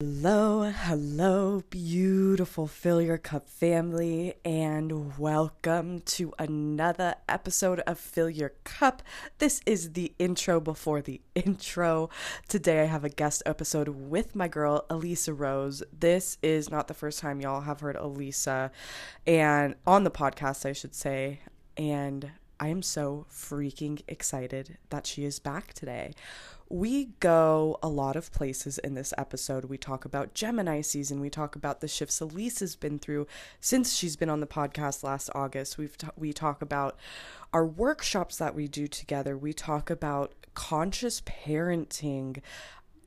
Hello, hello, beautiful Fill Your Cup family, and welcome to another episode of Fill Your Cup. This is the intro before the intro. Today I have a guest episode with my girl, Elisa Rose. This is not the first time y'all have heard Elisa, and on the podcast, I should say, and I am so freaking excited that she is back today. We go a lot of places in this episode. We talk about Gemini season. We talk about the shifts Elisa's been through since she's been on the podcast last August. We've t- we talk about our workshops that we do together. We talk about conscious parenting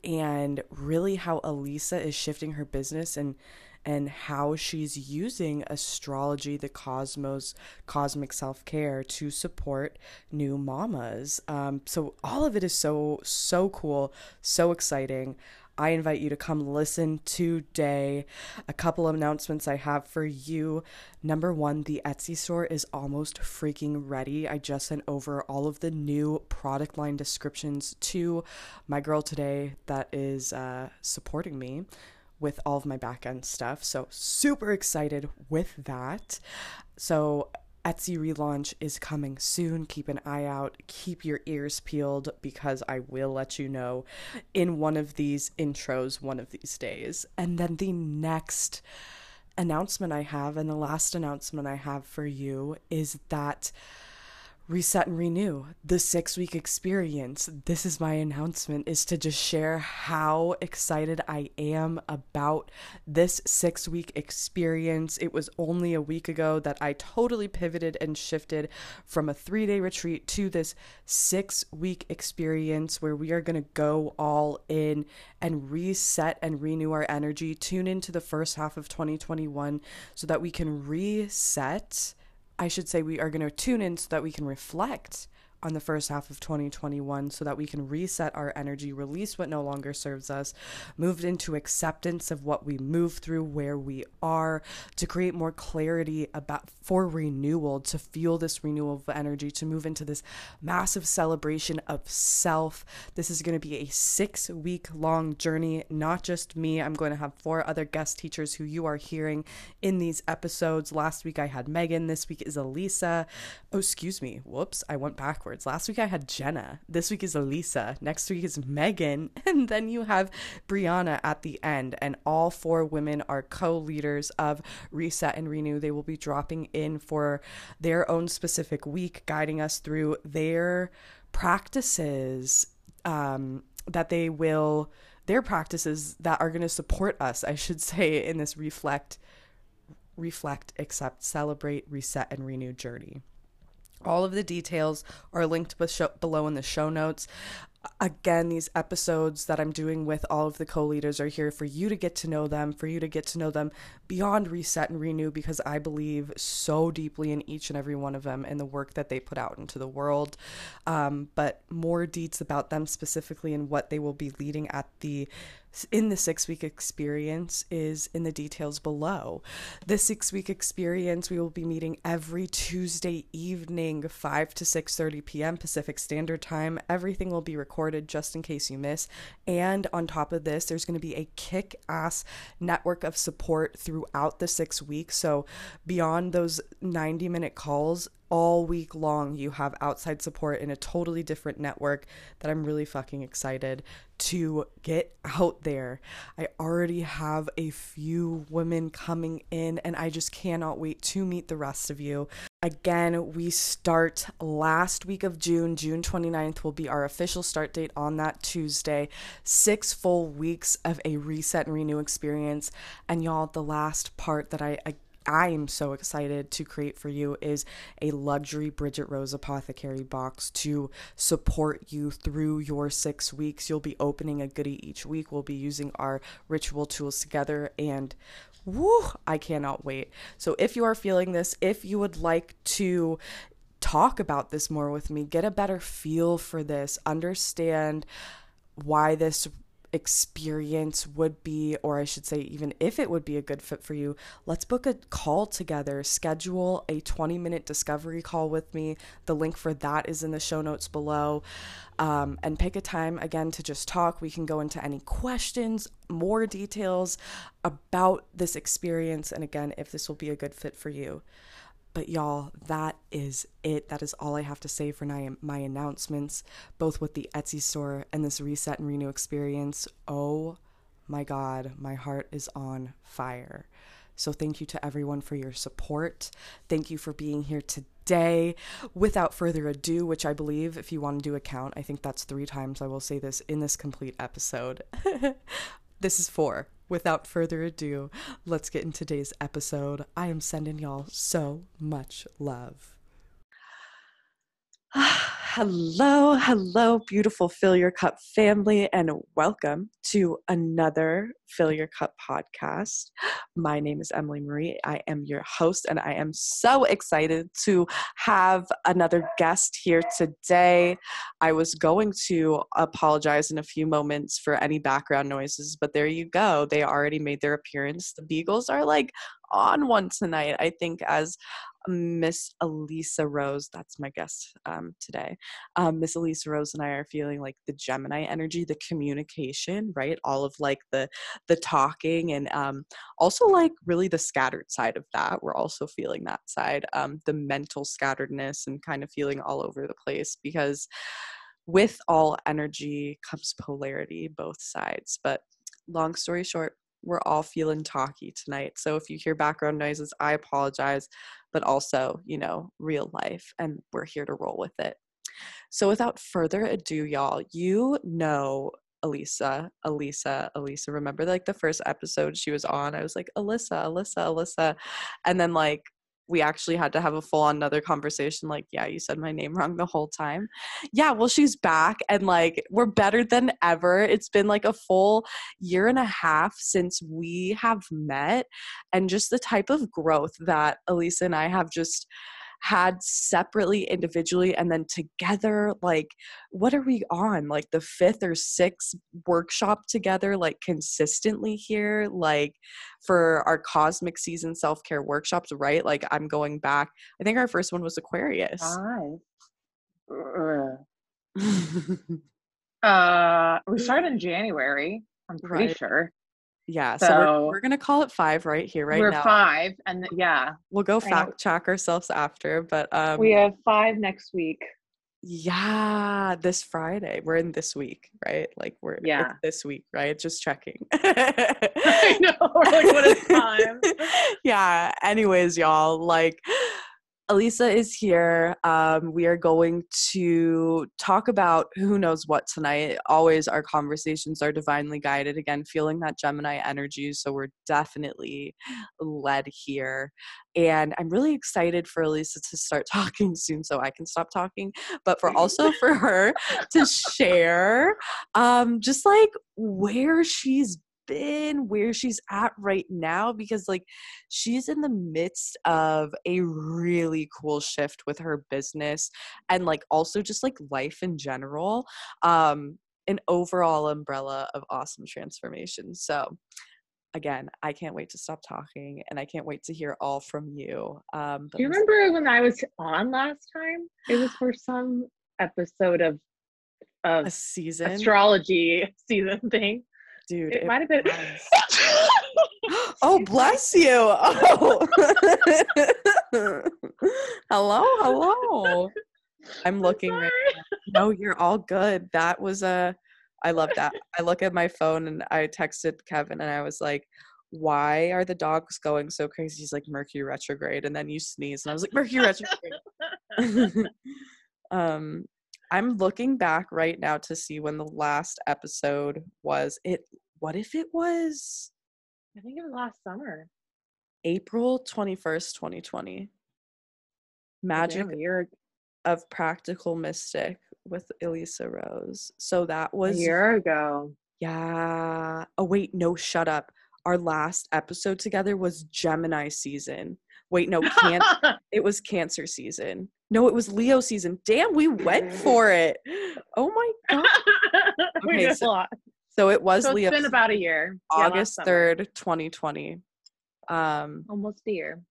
and really how Elisa is shifting her business and and how she's using astrology, the cosmos, cosmic self care to support new mamas. Um, so all of it is so, so cool, so exciting. I invite you to come listen today. A couple of announcements I have for you. Number one, the Etsy store is almost freaking ready. I just sent over all of the new product line descriptions to my girl today that is uh, supporting me with all of my back end stuff. So, super excited with that. So, Etsy relaunch is coming soon. Keep an eye out. Keep your ears peeled because I will let you know in one of these intros one of these days. And then the next announcement I have, and the last announcement I have for you, is that reset and renew. The six week experience this is my announcement is to just share how excited i am about this six week experience. It was only a week ago that i totally pivoted and shifted from a three day retreat to this six week experience where we are going to go all in and reset and renew our energy tune into the first half of 2021 so that we can reset I should say we are going to tune in so that we can reflect on the first half of 2021 so that we can reset our energy, release what no longer serves us, move into acceptance of what we move through, where we are, to create more clarity about for renewal, to feel this renewal of energy, to move into this massive celebration of self. This is going to be a six week long journey, not just me. I'm going to have four other guest teachers who you are hearing in these episodes. Last week I had Megan, this week is Elisa. Oh, excuse me. Whoops, I went backwards backwards. Last week I had Jenna. This week is Elisa. Next week is Megan. And then you have Brianna at the end. And all four women are co leaders of Reset and Renew. They will be dropping in for their own specific week, guiding us through their practices um, that they will, their practices that are going to support us, I should say, in this reflect reflect, accept, celebrate, reset, and renew journey. All of the details are linked below in the show notes. Again, these episodes that I'm doing with all of the co leaders are here for you to get to know them, for you to get to know them beyond Reset and Renew, because I believe so deeply in each and every one of them and the work that they put out into the world. Um, but more deets about them specifically and what they will be leading at the in the six week experience is in the details below. The six week experience we will be meeting every Tuesday evening, 5 to 6:30 p.m. Pacific Standard Time. Everything will be recorded just in case you miss. And on top of this, there's going to be a kick ass network of support throughout the 6 weeks. So beyond those 90 minute calls, all week long you have outside support in a totally different network that I'm really fucking excited to get out there. I already have a few women coming in and I just cannot wait to meet the rest of you. Again, we start last week of June. June 29th will be our official start date on that Tuesday. Six full weeks of a reset and renew experience. And y'all, the last part that I, I I am so excited to create for you is a luxury Bridget Rose Apothecary box to support you through your six weeks. You'll be opening a goodie each week. We'll be using our ritual tools together and woo, I cannot wait. So if you are feeling this, if you would like to talk about this more with me, get a better feel for this, understand why this experience would be, or I should say, even if it would be a good fit for you, let's book a call together. Schedule a 20 minute discovery call with me. The link for that is in the show notes below. Um, and pick a time again to just talk. We can go into any questions, more details about this experience, and again, if this will be a good fit for you. But y'all, that is it. That is all I have to say for my, my announcements, both with the Etsy store and this reset and renew experience. Oh my God, my heart is on fire. So thank you to everyone for your support. Thank you for being here today. Without further ado, which I believe, if you want to do a count, I think that's three times I will say this in this complete episode. this is four without further ado, let's get in today's episode. I am sending y'all so much love. hello, hello, beautiful Fill Your Cup family, and welcome to another Fill Your Cup podcast. My name is Emily Marie. I am your host, and I am so excited to have another guest here today. I was going to apologize in a few moments for any background noises, but there you go. They already made their appearance. The Beagles are like on one tonight, I think, as Miss Elisa Rose, that's my guest um, today. Um, Miss Elisa Rose and I are feeling like the Gemini energy, the communication, right? All of like the the talking, and um, also like really the scattered side of that. We're also feeling that side, um, the mental scatteredness, and kind of feeling all over the place because with all energy comes polarity, both sides. But long story short, we're all feeling talky tonight. So if you hear background noises, I apologize, but also, you know, real life, and we're here to roll with it. So without further ado, y'all, you know Elisa, Elisa, Elisa. Remember like the first episode she was on? I was like, Alyssa, Alyssa, Alyssa. And then like we actually had to have a full on another conversation like yeah you said my name wrong the whole time. Yeah well she's back and like we're better than ever. It's been like a full year and a half since we have met and just the type of growth that elisa and i have just had separately individually and then together like what are we on? Like the fifth or sixth workshop together like consistently here like for our cosmic season self-care workshops right? Like i'm going back i think our first one was aquarius. Five uh we started in january i'm pretty Right. sure yeah so, we're, we're gonna call it five right here right we're now five and th- yeah we'll go fact check ourselves after but um we have five next week Yeah, this Friday. We're in this week, right? Like we're it's Yeah. this week, right? Just checking. i know we're like what is time yeah. Anyways, y'all, like Elisa is here. Um, we are going to talk about who knows what tonight. Always our conversations are divinely guided. Again, feeling that Gemini energy. So we're definitely led here. And I'm really excited for Elisa to start talking soon so I can stop talking, but for also for her to share um, just like where she's been, where she's at right now, because like she's in the midst of a really cool shift with her business and like also just like life in general. Um, an overall umbrella of awesome transformation. So again, I can't wait to stop talking and I can't wait to hear all from you. Um, do you remember when i was on last time it was for some episode of of a season, astrology season thing dude. it, might have been oh, bless you. Oh. hello, hello. I'm looking right now. No, you're all good. That was a I love that. I look at my phone and I texted Kevin and I was like, why are the dogs going so crazy? He's like Mercury retrograde, and then you sneeze, and I was like Mercury retrograde. um, I'm looking back right now to see when the last episode was. It. What if it was i think it was last summer April twenty first, twenty twenty? Magic Damn, year, of Practical Mystic with Elisa Rose. So that was a was year ago yeah. Oh wait, no, shut up. Our last episode together was Gemini season. Wait, no, can it was Cancer season. No, it was Leo season. Damn, we went for it. Oh my god. we Okay, did so- a lot. So it was So it's Leo's been about a year. August summer. 3rd, 2020. Um, Almost a year.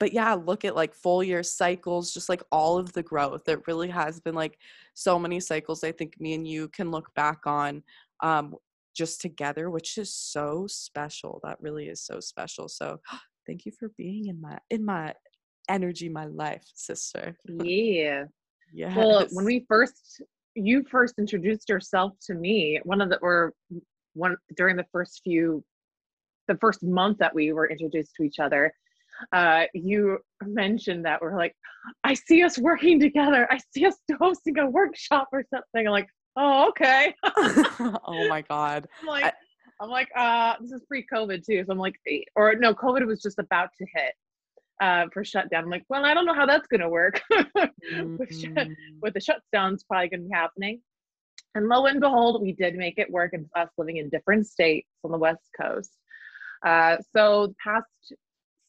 but yeah, look at like full year cycles, just like all of the growth. It really has been like so many cycles I think me and you can look back on um just together, which is so special. That really is so special. So thank you for being in my in my energy, my life, sister. Yeah. Yeah. Well, when we first, you first introduced yourself to me, one of the, or one during the first few, the first month that we were introduced to each other, uh, you mentioned that we're like, I see us working together. I see us hosting a workshop or something. I'm like, oh, okay. oh my god. I'm like, I'm like, uh, this is pre-COVID too. So I'm like, or no, COVID was just about to hit uh, for shutdown. I'm like, well, I don't know how that's gonna work. with, Mhm. with the shutdowns probably gonna be happening. And lo and behold, we did make it work, and us living in different states on the West Coast. Uh, so the past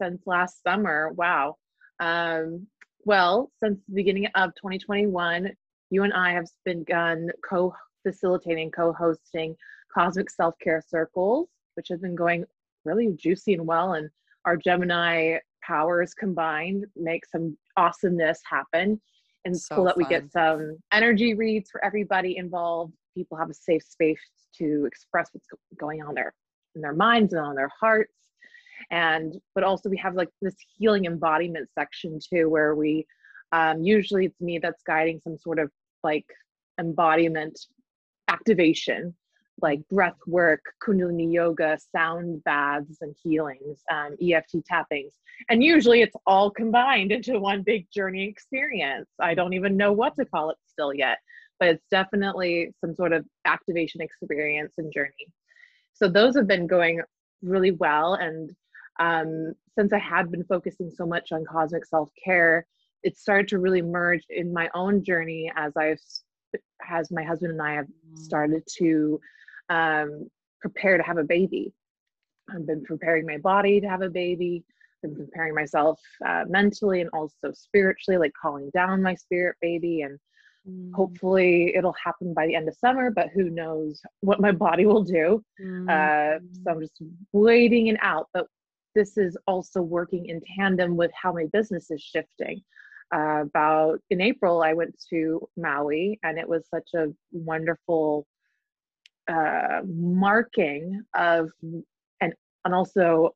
since last summer, wow. Um, well, since the beginning of 2021, you and I have begun co-facilitating, co-hosting cosmic self-care circles, which has been going really juicy and well. And our Gemini powers combined make some awesomeness happen. And it's So cool that we get some energy reads for everybody involved. People have a safe space to express what's going on there in their minds and on their hearts. And but also we have like this healing embodiment section too, where we um, usually it's me that's guiding some sort of like embodiment activation like breath work, kundalini yoga, sound baths, and healings, um, EFT tappings. And usually it's all combined into one big journey experience. I don't even know what to call it still yet, but it's definitely some sort of activation experience and journey. So those have been going really well. And um, since I had been focusing so much on cosmic self care, it started to really merge in my own journey as I've as my husband and I have started to um, prepare to have a baby. I've been preparing my body to have a baby, been preparing myself uh, mentally and also spiritually, like calling down my spirit baby. And Mm. hopefully it'll happen by the end of summer, but who knows what my body will do. Uh, so I'm just waiting and out. But this is also working in tandem with how my business is shifting. Uh, about in April, I went to Maui, and it was such a wonderful uh, marking of and and also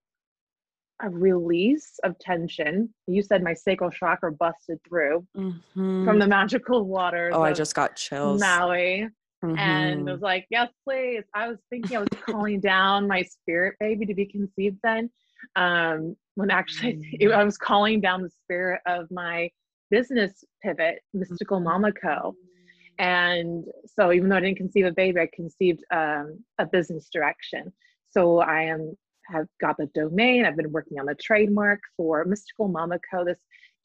a release of tension. You said my sacral chakra busted through Mhm. from the magical waters. Oh, I just got chills. Maui and Mhm. was like, yes, please. I was thinking I was calling down my spirit baby to be conceived then. Um, when actually Mm. I was calling down the spirit of my business pivot, Mystical Mama Co. And so even though I didn't conceive a baby, I conceived um, a business direction. So I am have got the domain. I've been working on the trademark for Mystical Mama Co. This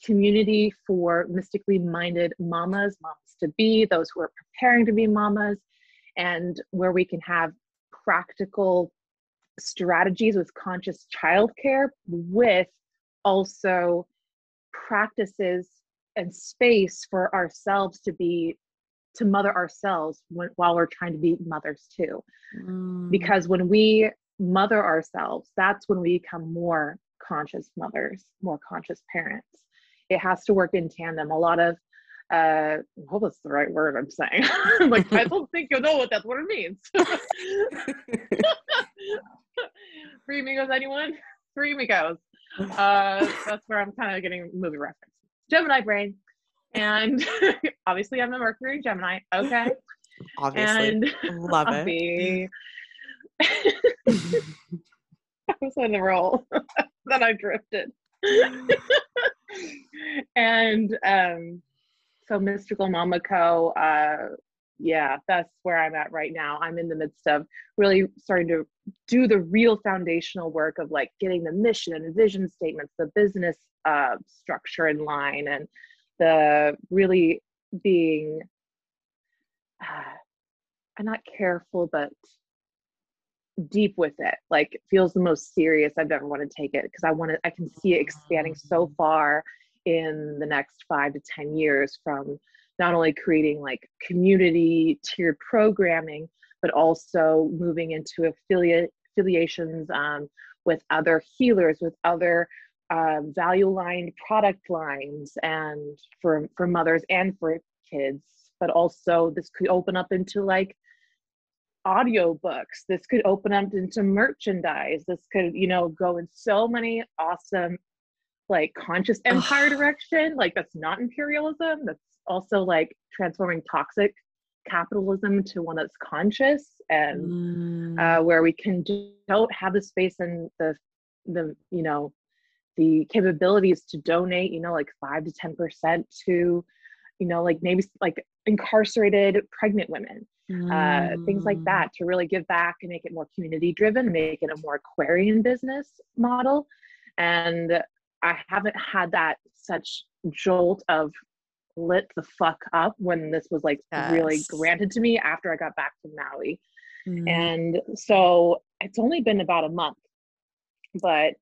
community for mystically minded mamas, mamas to be, those who are preparing to be mamas, and where we can have practical strategies with conscious childcare with also practices and space for ourselves to be to mother ourselves when, while we're trying to be mothers too. Mm. because when we mother ourselves that's when we become more conscious mothers more conscious parents. It has to work in tandem. A lot of uh I hope that's the right word i'm saying? Like i don't think you know what that word means. Three amigos anyone? Three amigos uh that's where i'm kind of getting movie reference gemini brain and obviously i'm a mercury gemini okay Obviously. and Love I'll it. be- I was on the roll. then I drifted. and um, so Mystical Mama Co. Uh, yeah, that's where I'm at right now. I'm in the midst of really starting to do the real foundational work of like getting the mission and vision statements, the business uh, structure in line, and the really being uh, not careful, but deep with it. Like it feels the most serious I've ever wanted to take it because I want to. I can see it expanding so far in the next five to ten years from not only creating like community tiered programming, but also moving into affiliate affiliations um, with other healers, with other uh, value aligned product lines, and for for mothers and for kids. But also, this could open up into like audiobooks this could open up into merchandise this could you know go in so many awesome like conscious empire direction like that's not imperialism that's also like transforming toxic capitalism to one that's conscious and mm. uh, where we can do, don't have the space and the the you know the capabilities to donate you know like five to ten percent to you know like maybe like incarcerated pregnant women mm. uh, things like mm. that to really give back and make it more community driven make it a more aquarian business model and i haven't had that such jolt of lit the fuck up when this was like yes. really granted to me after i got back from maui mm. and so it's only been about a month but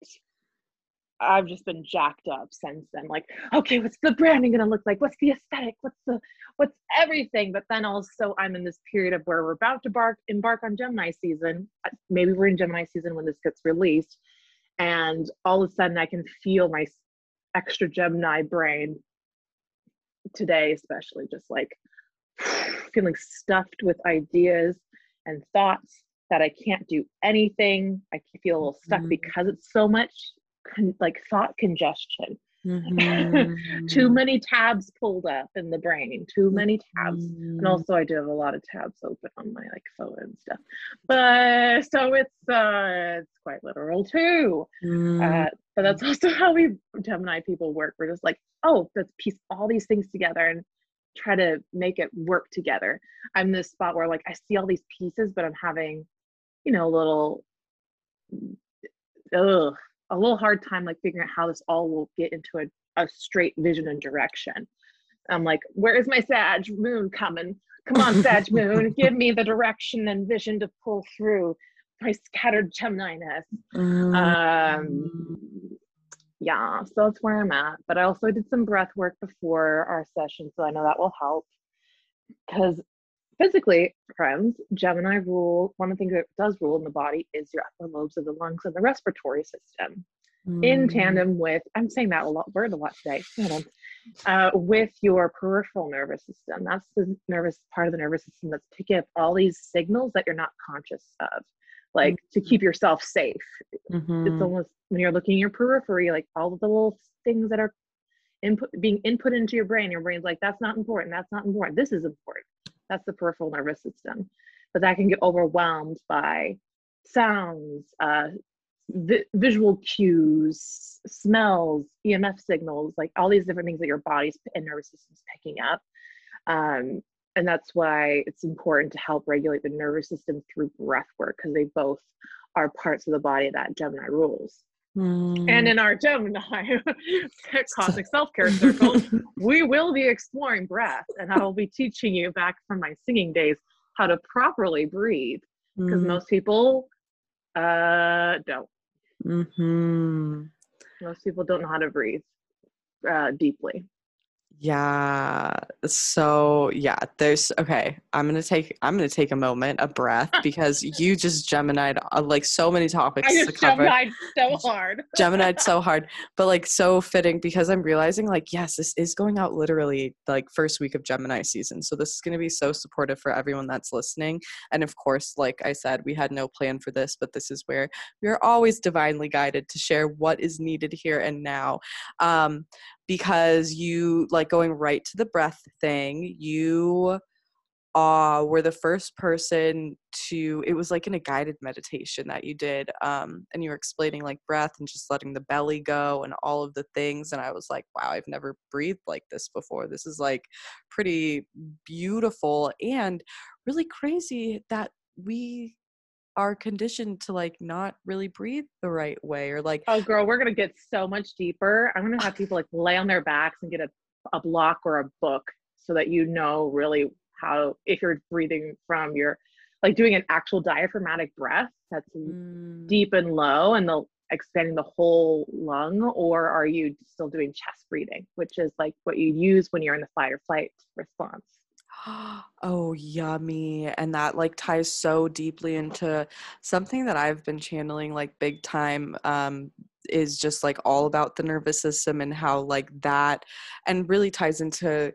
I've just been jacked up since then. Like, okay, what's the branding gonna look like? What's the aesthetic? What's the what's everything? But then also I'm in this period of where we're about to embark embark on Gemini season. Maybe we're in Gemini season when this gets released, and all of a sudden I can feel my extra Gemini brain today, especially just like feeling stuffed with ideas and thoughts that I can't do anything. I feel a little stuck mm-hmm. because it's so much con- like thought congestion. Mm-hmm. too many tabs pulled up in the brain too many tabs mm-hmm. and also i do have a lot of tabs open on my like phone and stuff but so it's uh it's quite literal too mm-hmm. uh, but that's also how we gemini people work we're just like oh let's piece all these things together and try to make it work together i'm this spot where like i see all these pieces but i'm having you know a little ugh, a little hard time like figuring out how this all will get into a, a straight vision and direction. I'm like, where is my Sag moon coming? Come on, Sag moon, give me the direction and vision to pull through my scattered Gemini-ness. Um, mm. yeah, so that's where I'm at. But I also did some breath work before our session, so I know that will help. Because physically, friends, Gemini rule, one of the things that does rule in the body is your upper lobes of the lungs and the respiratory system. Mm. In tandem with, I'm saying that a lot, word a lot today, uh, with your peripheral nervous system. That's the nervous part of the nervous system that's picking up all these signals that you're not conscious of, like mm-hmm. to keep yourself safe. Mm-hmm. It's almost when you're looking at your periphery, like all of the little things that are input being input into your brain. Your brain's like, that's not important. That's not important. This is important that's the peripheral nervous system. But that can get overwhelmed by sounds, uh, vi- visual cues, smells, EMF signals, like all these different things that your body's and nervous system's picking up. Um, and that's why it's important to help regulate the nervous system through breath work because they both are parts of the body that Gemini rules. Mm. And in our Gemini Cosmic Self Care Circle, we will be exploring breath, and I will be teaching you back from my singing days how to properly breathe because mm. most people uh, don't. Mm-hmm. Most people don't know how to breathe uh, deeply. Yeah. So yeah, there's okay. I'm gonna take I'm gonna take a moment, a breath, because you just Gemini uh, like so many topics I just to cover. Gemini so hard. Gemini so hard, but like so fitting because I'm realizing like yes, this is going out literally like first week of Gemini season. So this is gonna be so supportive for everyone that's listening. And of course, like I said, we had no plan for this, but this is where we are always divinely guided to share what is needed here and now. Um, because you like going right to the breath thing you uh, were the first person to it was like in a guided meditation that you did um, and you were explaining like breath and just letting the belly go and all of the things and i was like wow i've never breathed like this before. This is like pretty beautiful and really crazy that we are conditioned to like not really breathe the right way or like oh girl we're gonna get so much deeper i'm gonna have people like lay on their backs and get a, a block or a book so that you know really how if you're breathing from your like doing an actual diaphragmatic breath that's mm. deep and low and the expanding the whole lung or are you still doing chest breathing which is like what you use when you're in the fight or flight response Oh, yummy. And that like ties so deeply into something that I've been channeling like big time um is just like all about the nervous system and how like that and really ties into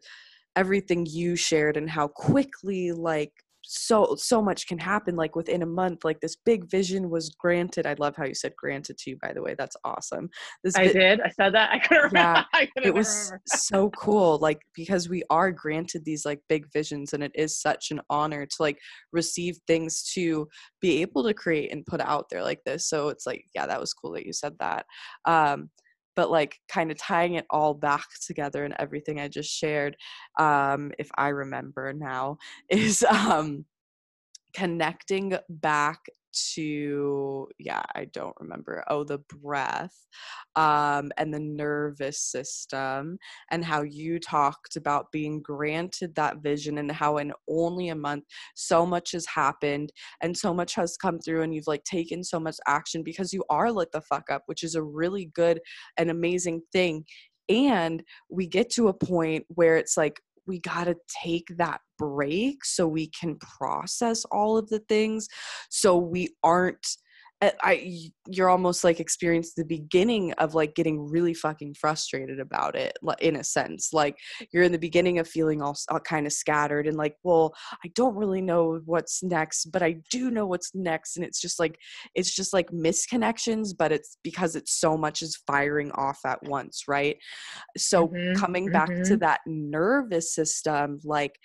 everything you shared and how quickly like so so much can happen like within a month like this big vision was granted i love how you said granted to you by the way that's awesome this I did. I said that. I couldn't remember. Yeah, I couldn't it was so cool like because we are granted these like big visions and it is such an honor to like receive things to be able to create and put out there like this so it's like yeah that was cool that you said that um but like kind of tying it all back together and everything i just shared um if i remember now is um connecting back to yeah i don't remember. Oh the breath um and the nervous system and how you talked about being granted that vision and how in only a month so much has happened and so much has come through and you've like taken so much action because you are lit the fuck up which is a really good and amazing thing and we get to a point where it's like we got to take that break so we can process all of the things so we aren't I- you're almost like experiencing the beginning of like getting really fucking frustrated about it in a sense like you're in the beginning of feeling all, all kind of scattered and like well I don't really know what's next but I do know what's next and it's just like it's just like misconnections but it's because it's so much is firing off at once right so Mhm, coming back to mhm. that nervous system like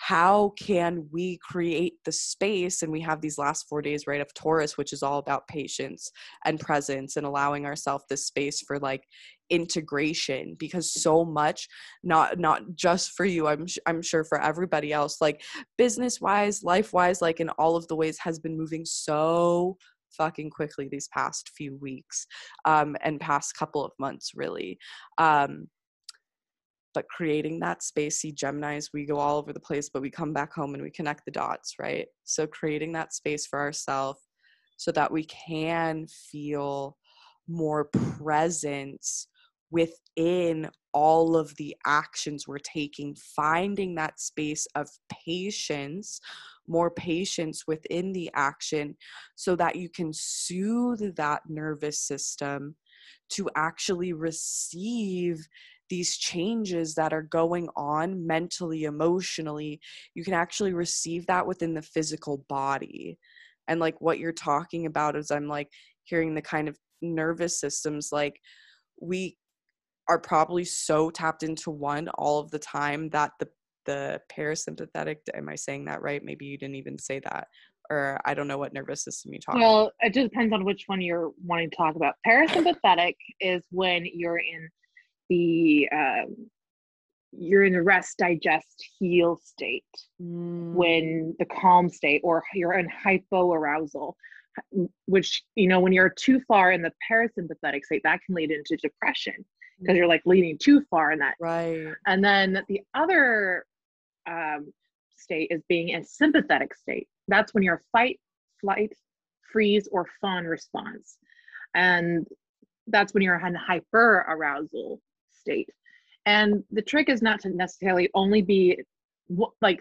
how can we create the space? And we have these last four days right of taurus which is all about patience and presence and allowing ourselves this space for like integration because so much not not just for you i'm i'm sure for everybody else like business wise life wise like in all of the ways has been moving so fucking quickly these past few weeks um and past couple of months really. Um but creating that space see gemini's we go all over the place but we come back home and we connect the dots right? So creating that space for ourselves so that we can feel more presence within all of the actions we're taking finding that space of patience more patience within the action so that you can soothe that nervous system to actually receive these changes that are going on mentally, emotionally, you can actually receive that within the physical body. And like what you're talking about is I'm like hearing the kind of nervous systems like we are probably so tapped into one all of the time that the the parasympathetic am I saying that right? Maybe you didn't even say that. Or I don't know what nervous system you talked about. Well, it just depends on which one you're wanting to talk about. Parasympathetic is when you're in the um, you're in the rest, digest, heal state. Mm, When the calm state, or you're in hypoarousal, which you know when you're too far in the parasympathetic state, that can lead into depression because you're like leaning too far in that right. and then the other um, state is being in sympathetic state. That's when you're fight, flight, freeze, or fawn response. And that's when you're in hyper arousal state. And the trick is not to necessarily only be like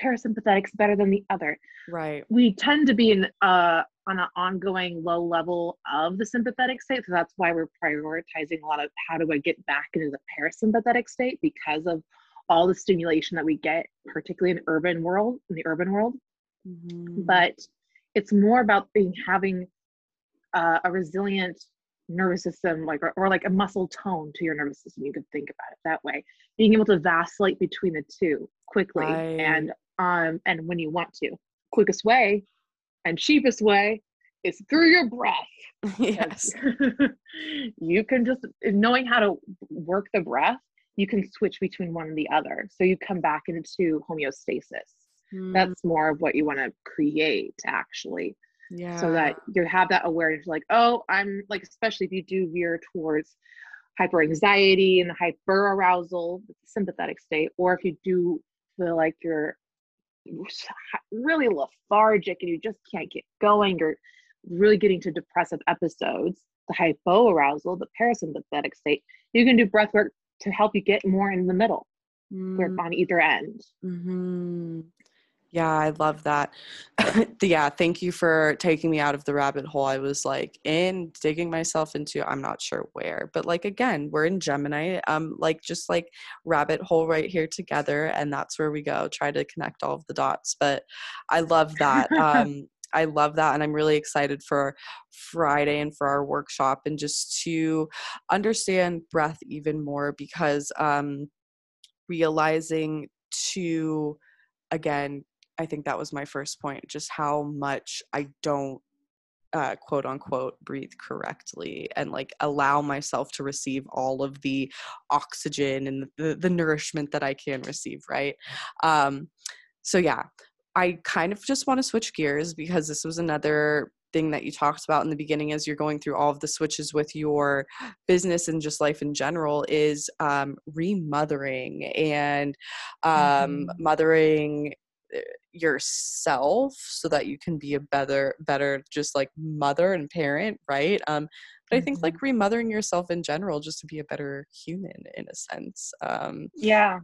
parasympathetic's better than the other. Right. We tend to be in uh, on an ongoing low level of the sympathetic state. So that's why we're prioritizing a lot of how do I get back into the parasympathetic state because of all the stimulation that we get, particularly in urban world, in the urban world. Mhm. But it's more about being having uh, a resilient nervous system, like or, or like a muscle tone to your nervous system. You could think about it that way. Being able to vacillate between the two quickly and um and when you want to. Quickest way and cheapest way is through your breath. yes. you can just knowing how to work the breath you can switch between one and the other so you come back into homeostasis Mm, that's more of what you want to create actually yeah. so that you have that awareness like oh i'm like especially if you do veer towards hyper anxiety and hyper arousal sympathetic state or if you do feel like you're really lethargic and you just can't get going you're really getting to depressive episodes the hypo arousal the parasympathetic state you can do breath work to help you get more in the middle we're on either end. Mm-hmm. Yeah, I love that. yeah, thank you for taking me out of the rabbit hole. I was like in digging myself into I'm not sure where, but like again, we're in Gemini. Um like just like rabbit hole right here together and that's where we go. Try to connect all of the dots. But I love that. Um I love that and I'm really excited for Friday and for our workshop and just to understand breath even more because um realizing to again I think that was my first point, just how much I don't uh, quote unquote breathe correctly and like allow myself to receive all of the oxygen and the, the nourishment that I can receive, right? Um, so, yeah, I kind of just want to switch gears because this was another thing that you talked about in the beginning as you're going through all of the switches with your business and just life in general is um, remothering and um, mm-hmm. mothering yourself so that you can be a better better just like mother and parent right? Um but i think like mm-hmm. remothering yourself in general just to be a better human in a sense um yeah.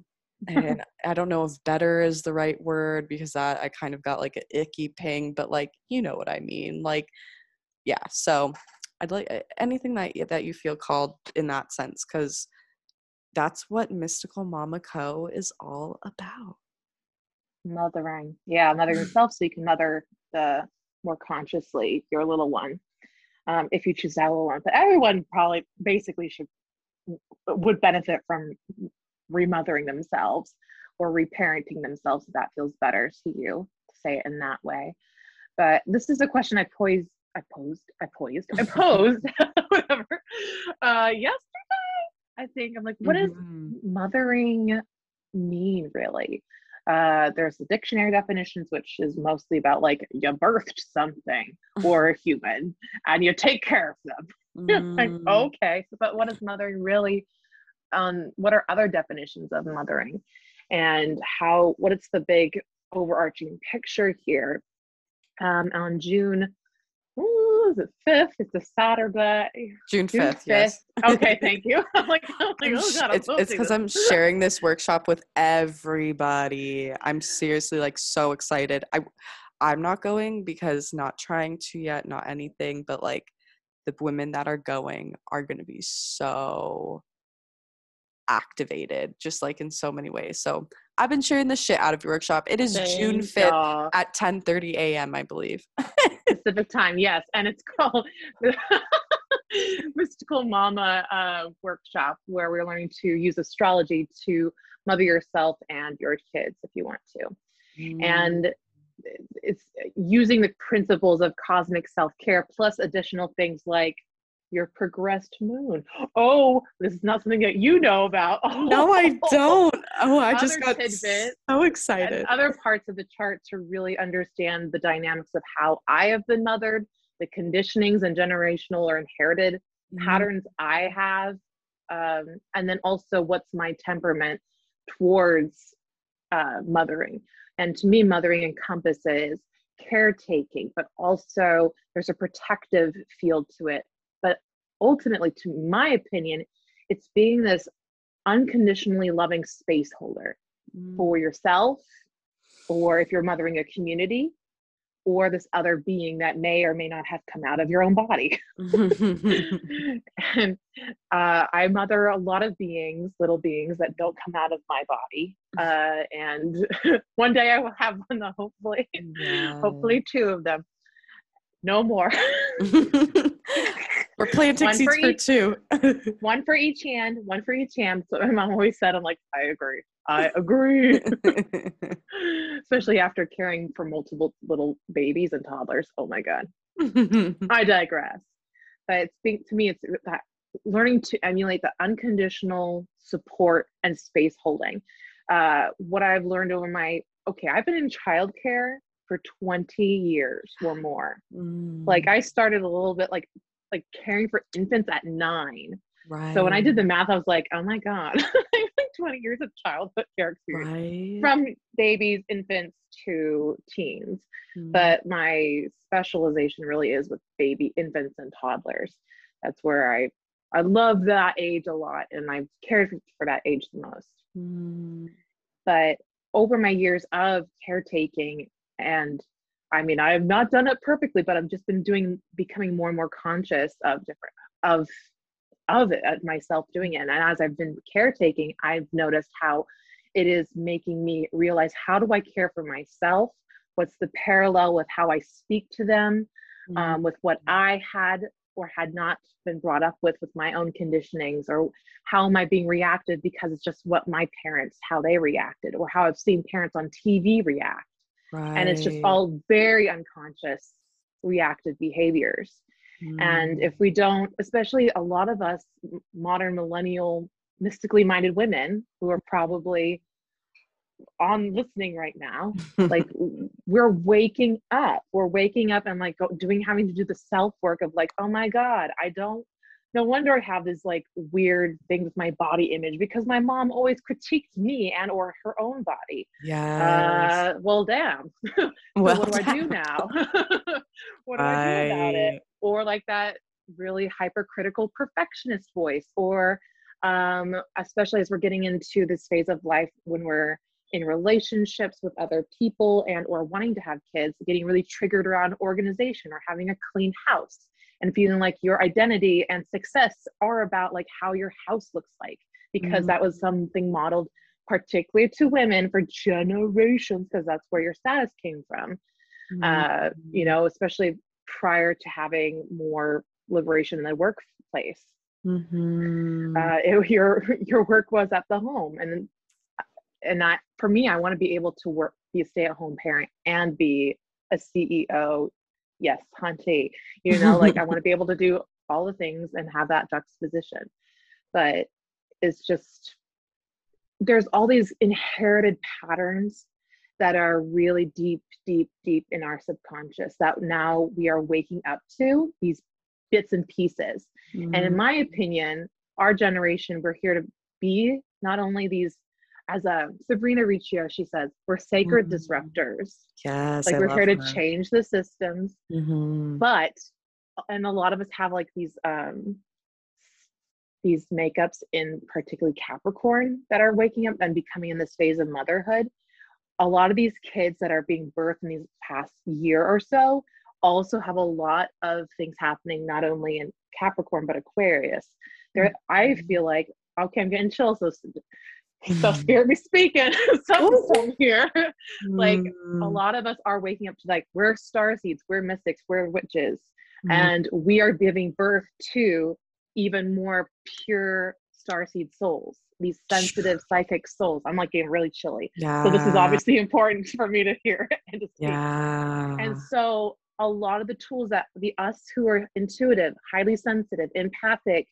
and i don't know if better is the right word because that i kind of got like an icky ping but like you know what i mean like yeah so i'd like anything that that you feel called in that sense because that's what mystical mama co is all about mothering yeah mothering yourself so you can mother the more consciously your little one um, if you choose that little one. But everyone probably basically should would benefit from remothering themselves or reparenting themselves if that feels better to you to say it in that way. But this is a question i posed i posed i posed i posed whatever uh yesterday i think. I'm like what mm-hmm. does mothering mean really uh, there's the dictionary definitions, which is mostly about like you birthed something or a human and you take care of them. Mm. like, okay, but what is mothering really? Um, what are other definitions of mothering? And how, what is the big overarching picture here? Um, on June Ooh, is it fifth? It's a Saturday. June fifth. Yes. Okay, thank you. I'm like, I'm like oh god, I'm it's because I'm sharing this workshop with everybody. I'm seriously like so excited. I, I'm not going because not trying to yet, not anything, but like the women that are going are going to be so activated, just like in so many ways. So I've been sharing the shit out of your workshop. It is Thank June 5th y'all. at 10:30 a.m. I believe. Pacific time, yes, and it's called Mystical Mama uh, workshop, where we're learning to use astrology to mother yourself and your kids if you want to, mm. and it's using the principles of cosmic self care plus additional things like your progressed moon. Oh, this is not something that you know about. Oh, no, I don't. Oh, I just got so excited. other parts of the chart to really understand the dynamics of how I have been mothered, the conditionings and generational or inherited mm-hmm. patterns I have, um, and then also what's my temperament towards uh, mothering. And to me, mothering encompasses caretaking, but also there's a protective field to it ultimately, to my opinion, it's being this unconditionally loving space holder mm. for yourself, or if you're mothering a community, or this other being that may or may not have come out of your own body. and uh, I mother a lot of beings, little beings that don't come out of my body. Uh, and one day I will have one, hopefully, yeah. hopefully two of them. No more. We're planting seeds for, each, two. one for each hand, one for each hand. So my mom always said, I'm like, I agree. I agree. Especially after caring for multiple little babies and toddlers. Oh my God. I digress. But it's being to me, it's that learning to emulate the unconditional support and space holding. Uh, what I've learned over my okay, I've been in childcare for 20 years or more. Mm. Like I started a little bit like like caring for infants at nine. Right. So when I did the math, I was like, oh my God, like 20 years of childhood care experience right. from babies, infants to teens. Mm. But my specialization really is with baby infants and toddlers. That's where I I love that age a lot and I've cared for that age the most. Mm. but over my years of caretaking and I mean, I have not done it perfectly, but I've just been doing, becoming more and more conscious of different, of, of it, of myself doing it. And as I've been caretaking, I've noticed how it is making me realize how do I care for myself? What's the parallel with how I speak to them, mm-hmm. um, with what I had or had not been brought up with with my own conditionings or how am i being reactive because it's just what my parents how they reacted or how i've seen parents on tv react right. and it's just all very unconscious reactive behaviors mm. and if we don't especially a lot of us modern millennial mystically minded women who are probably on listening right now like we're waking up we're waking up and like doing having to do the self work of like oh my god i don't no wonder I have this like weird thing with my body image because my mom always critiqued me and or her own body. Yeah. Uh, well, damn. so well, what do I do now? what do I, I do about it? Or like that really hypercritical perfectionist voice, or um, especially as we're getting into this phase of life when we're in relationships with other people and or wanting to have kids getting really triggered around organization or having a clean house and feeling like your identity and success are about like how your house looks like because mm-hmm. that was something modeled particularly to women for generations because that's where your status came from mm-hmm. uh, you know especially prior to having more liberation in the workplace mm-hmm. uh, it, your your work was at the home and and that for me i want to be able to work be a stay-at-home parent and be a ceo yes hunty you know like i want to be able to do all the things and have that juxtaposition but it's just there's all these inherited patterns that are really deep deep deep in our subconscious that now we are waking up to these bits and pieces mm-hmm. and in mm-hmm. my opinion our generation we're here to be not only these as a Sabrina Riccio, she says, we're sacred mm-hmm. disruptors. Yes. Like I we're here to change the systems. Mm-hmm. But and a lot of us have like these um these makeups in particularly Capricorn that are waking up and becoming in this phase of motherhood. A lot of these kids that are being birthed in these past year or so also have a lot of things happening not only in Capricorn but Aquarius. There, I mm-hmm. feel like okay, I'm getting chills. So spirit be speaking something here. Like a lot of us are waking up to like we're star seeds we're mystics we're witches mm. and we are giving birth to even more pure star seed souls these sensitive psychic souls. I'm like getting really chilly. Yeah. so this is obviously important for me to hear and to speak. Yeah. and so a lot of the tools that the us who are intuitive highly sensitive empathic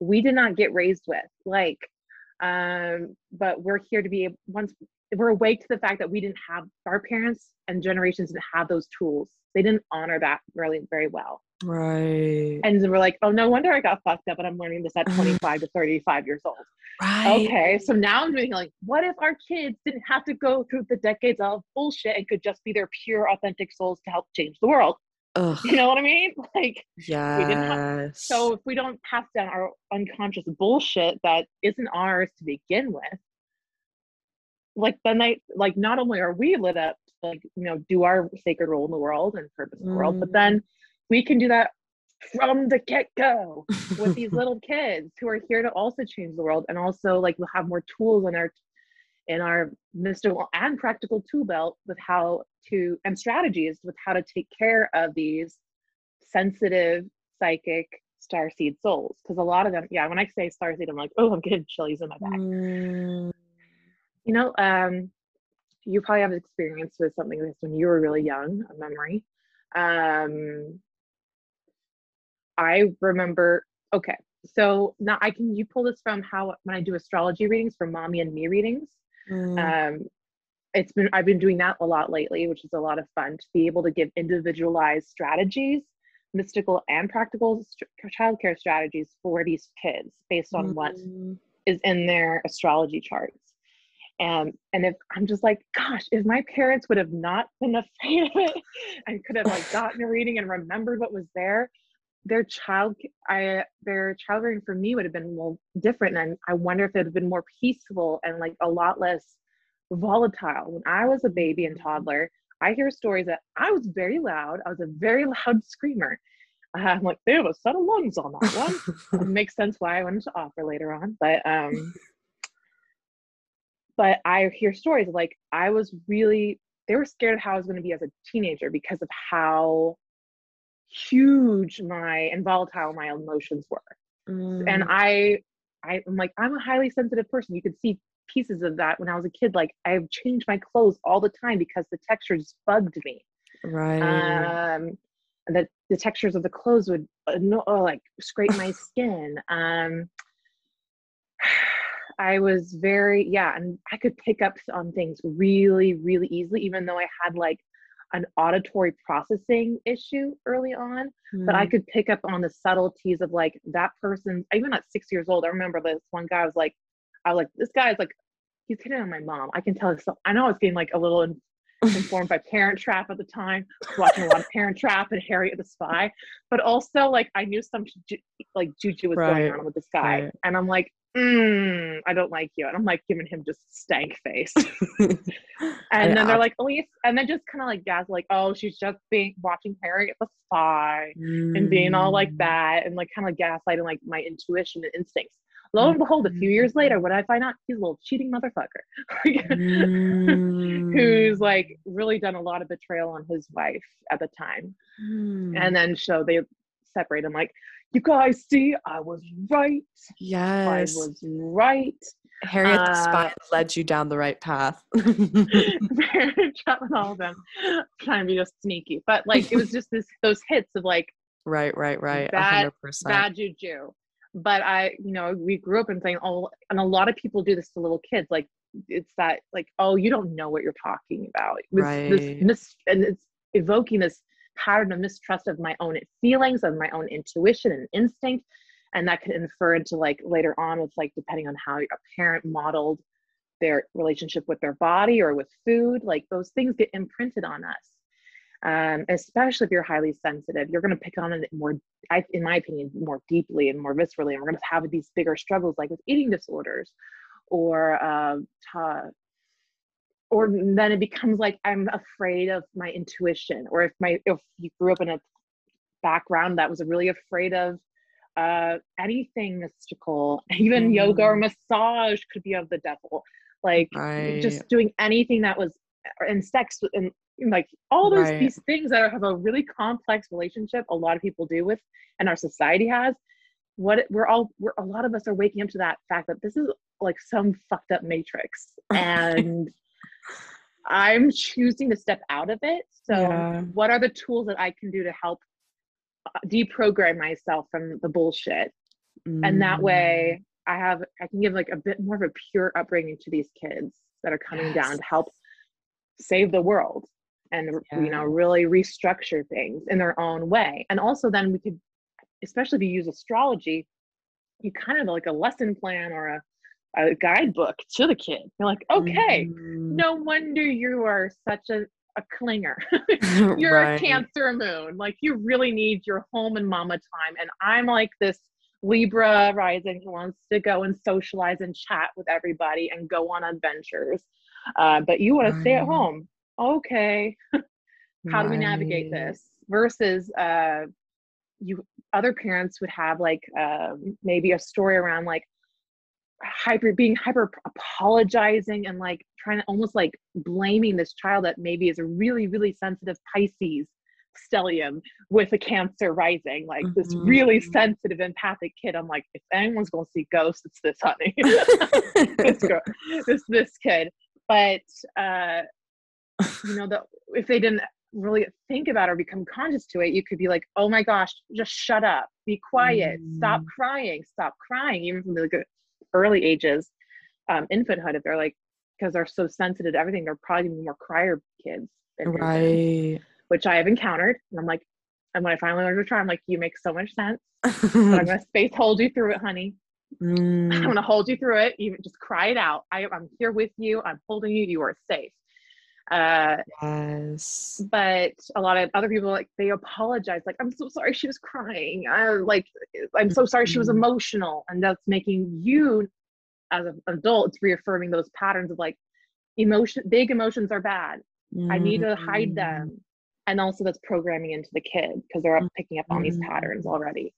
we did not get raised with. Like um, but we're here to be once we're awake to the fact that we didn't have our parents and generations didn't have those tools. They didn't honor that really very well. Right. And we're like oh no wonder i got fucked up and i'm learning this at 25 to 35 years old. Right. Okay so now i'm doing like what if our kids didn't have to go through the decades of bullshit and could just be their pure authentic souls to help change the world Ugh. You know what I mean? Like, yeah. So if we don't pass down our unconscious bullshit that isn't ours to begin with, like then they like not only are we lit up to like you know do our sacred role in the world and purpose in the world, but then mm. we can do that from the get go with these little kids who are here to also change the world and also like we'll have more tools in our in our mystical and practical tool belt with how to and strategies with how to take care of these sensitive psychic star seed souls. Because a lot of them yeah when i say star seed i'm like oh i'm getting chillies in my back. Mm. you know um you probably have experience with something like this when you were really young a memory. Um i remember okay so now i can you pull this from how when i do astrology readings for mommy and me readings Mm. Um, it's been I've been doing that a lot lately, which is a lot of fun to be able to give individualized strategies, mystical and practical st- childcare strategies for these kids based on mm. what is in their astrology charts. And and if I'm just like, gosh, if my parents would have not been afraid of it and could have like gotten a reading and remembered what was there, their child i their child rearing for me would have been well different and i wonder if it would have been more peaceful and like a lot less volatile. When I was a baby and toddler, I hear stories that I was very loud. I was a very loud screamer. I'm like, they have a set of lungs on that one. it makes sense why I went into opera later on. But um but I hear stories like I was really they were scared of how I was going to be as a teenager because of how huge my and volatile my emotions were. Mm. And I I'm like, I'm a highly sensitive person. You could see pieces of that when I was a kid. Like I've changed my clothes all the time because the textures bugged me. Right. Um, the the textures of the clothes would uh, no, oh, like scrape my skin. Um, I was very yeah, and I could pick up on things really, really easily, even though I had like an auditory processing issue early on, mm. but I mm. could pick up on the subtleties of like that person, even at six years old. I remember this one guy was like, I was like, this guy is like, he's hitting on my mom. I can tell. So I know I was getting like a little in, informed by Parent Trap at the time, watching a lot of Parent Trap and Harriet the Spy, but also like I knew some ju- like juju was right. going on with this guy, right. and I'm like, mm, I don't like you. And I'm like giving him just stank face. and then they're like, oh, yes. And then just kind of like gas, like, oh, she's just being watching Harriet the Spy mm. and being all like mm. that and like kind of gaslighting like my intuition and instincts. Lo and behold, a few years later, what I find out? He's a little cheating motherfucker mm. who's like really done a lot of betrayal on his wife at the time. Mm. And then so they separate. I'm like, you guys see, I was right. Yes. I was right. Harriet uh, the Spy led you down the right path. all of them trying to be just sneaky. But like it was just this those hits of like Right, right, right. Bad, 100%. bad juju. But I, you know, we grew up and saying, oh, and a lot of people do this to little kids. Like it's that, like, oh, you don't know what you're talking about. This, right. This mis- and it's evoking this pattern of mistrust of my own feelings, of my own intuition and instinct. And that can infer into like later on with like depending on how a parent modeled their relationship with their body or with food, like those things get imprinted on us. Um, especially if you're highly sensitive, you're going to pick on it more, I, in my opinion, more deeply and more viscerally. And we're going to have these bigger struggles, like with eating disorders or uh, or then it becomes like i'm afraid of my intuition or if my if you grew up in a background that was really afraid of uh anything mystical even mm. yoga or massage could be of the devil like right. just doing anything that was and sex and like all those right. these things that have a really complex relationship a lot of people do with and our society has what we're all we're a lot of us are waking up to that fact that this is like some fucked up matrix and I'm choosing to step out of it. So, yeah. what are the tools that I can do to help uh, deprogram myself from the bullshit? Mm. And that way, mm. I have I can give like a bit more of a pure upbringing to these kids that are coming yes. down to help save the world and yeah. you know really restructure things in their own way. And also, then we could, especially if you use astrology, you kind of like a lesson plan or a a guidebook to the kid. You're like, okay, mm-hmm. no wonder you are such a, a clinger. You're right. a Cancer moon. Like, you really need your home and mama time. And I'm like this Libra rising who wants to go and socialize and chat with everybody and go on adventures. Uh, but you want to stay at home. Okay. How right. do we navigate this? Versus, uh, you other parents would have like um, maybe a story around like hyper being hyper apologizing and like trying to almost like blaming this child that maybe is a really really sensitive pisces stellium with a cancer rising like mm-hmm. this really sensitive empathic kid. I'm like if anyone's gonna see ghosts it's this honey. This girl this this kid. But uh you know the if they didn't really think about or become conscious to it you could be like oh my gosh just shut up. Be quiet. Mm. stop crying. Stop crying even from the early ages, um, infanthood, if they're like, because they're so sensitive to everything, they're probably more crier kids. right. which I have encountered. And I'm like, and when I finally learned to try, I'm like, you make so much sense. I'm gonna space hold you through it, honey. Mm. I'm gonna hold you through it. Even just cry it out. I, I'm here with you. I'm holding you. You are safe. Uh, yes. But a lot of other people like they apologize, like, I'm so sorry she was crying. I like I'm so sorry she was mm-hmm. emotional. And that's making you as an adult, it's reaffirming those patterns of like, emotion big emotions are bad i need to hide them and also that's programming into the kid because they're picking up on these Mm. patterns already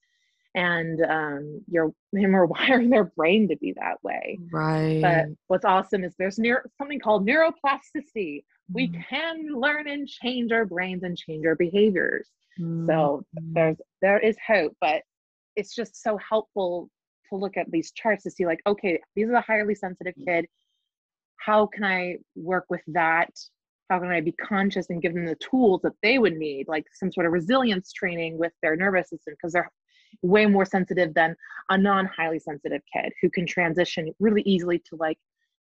and um you're them are wiring their brain to be that way Right. but what's awesome is there's neuro, something called neuroplasticity we Mm. can learn and change our brains and change our behaviors. Mm. so there's there is hope but it's just so helpful to look at these charts to see like okay these are a highly sensitive kid. How can i work with that? How can i be conscious and give them the tools that they would need like some sort of resilience training with their nervous system because they're way more sensitive than a non highly sensitive kid who can transition really easily to like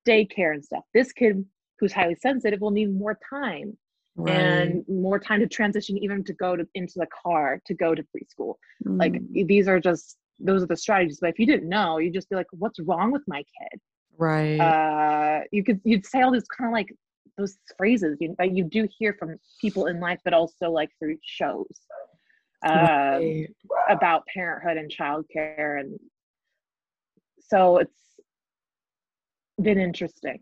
daycare and stuff. This kid who's highly sensitive will need more time Right. and more time to transition even to go to into the car to go to preschool like Mm. these are just those are the strategies but if you didn't know you'd just be like what's wrong with my kid right. uh you could you'd say all these kind of like those phrases you, that you do hear from people in life but also like through shows um, Right. about parenthood and childcare and so it's been interesting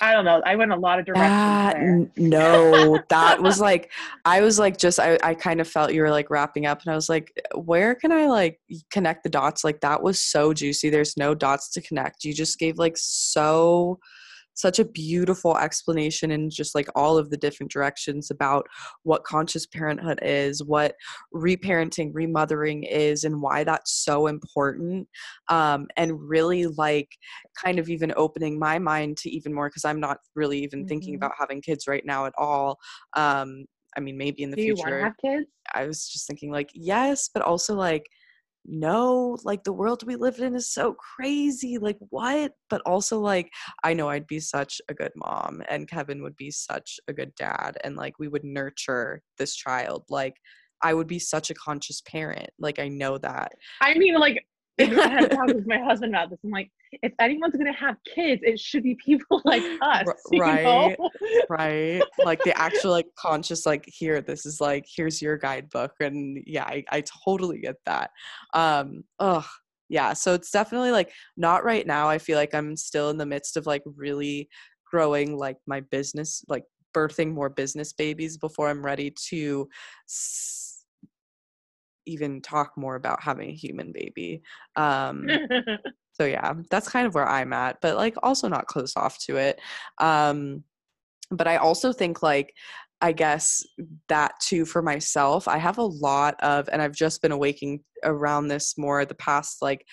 i don't know i went a lot of directions That, there n- no, that was like, I was like, just, I, I kind of felt you were like wrapping up, and I was like, where can I like connect the dots? Like, that was so juicy. There's no dots to connect. You just gave like so, such a beautiful explanation and just like all of the different directions about what conscious parenthood is, what reparenting, remothering is, and why that's so important. Um, and really like kind of even opening my mind to even more because I'm not really even thinking Mhm. about having kids right now at all. Um, I mean, maybe in the do you want future. to have kids I was just thinking like yes, but also like no, like the world we live in is so crazy. Like what? But also like I know I'd be such a good mom and Kevin would be such a good dad and like we would nurture this child. Like I would be such a conscious parent. Like I know that. I mean, like, I had to talk with my husband about this. I'm like, if anyone's gonna have kids, it should be people like us, right. know? right like the actual like conscious like here this is like here's your guidebook and yeah I, I totally get that um oh yeah so it's definitely like not right now i feel like i'm still in the midst of like really growing like my business like birthing more business babies before i'm ready to s- even talk more about having a human baby um so yeah that's kind of where i'm at but like also not closed off to it um but i also think like i guess that too for myself i have a lot of and i've just been awaking around this more the past like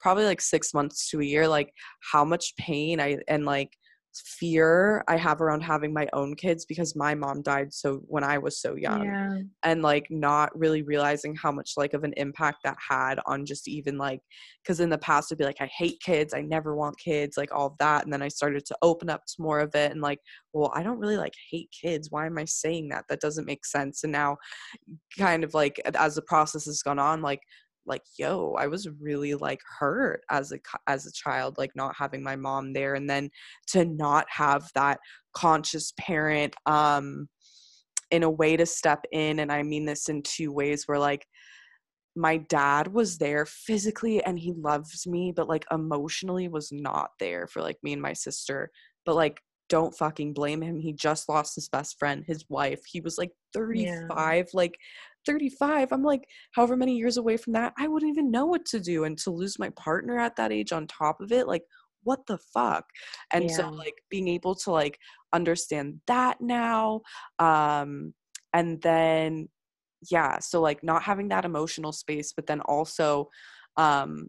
probably like six months to a year like how much pain i and like fear i have around having my own kids because my mom died so when i was so young yeah. and like not really realizing how much like of an impact that had on just even like because in the past I'd be like i hate kids i never want kids like all of that and then i started to open up to more of it and like well i don't really like hate kids why am i saying that that doesn't make sense and now kind of like as the process has gone on like like yo i was really like hurt as a as a child like not having my mom there and then to not have that conscious parent um in a way to step in and i mean this in two ways where like my dad was there physically and he loves me but like emotionally was not there for like me and my sister but like don't fucking blame him he just lost his best friend his wife he was like 35 like 35 i'm like however many years away from that i wouldn't even know what to do and to lose my partner at that age on top of it like what the fuck and so like being able to like understand that now um and then yeah so like not having that emotional space but then also um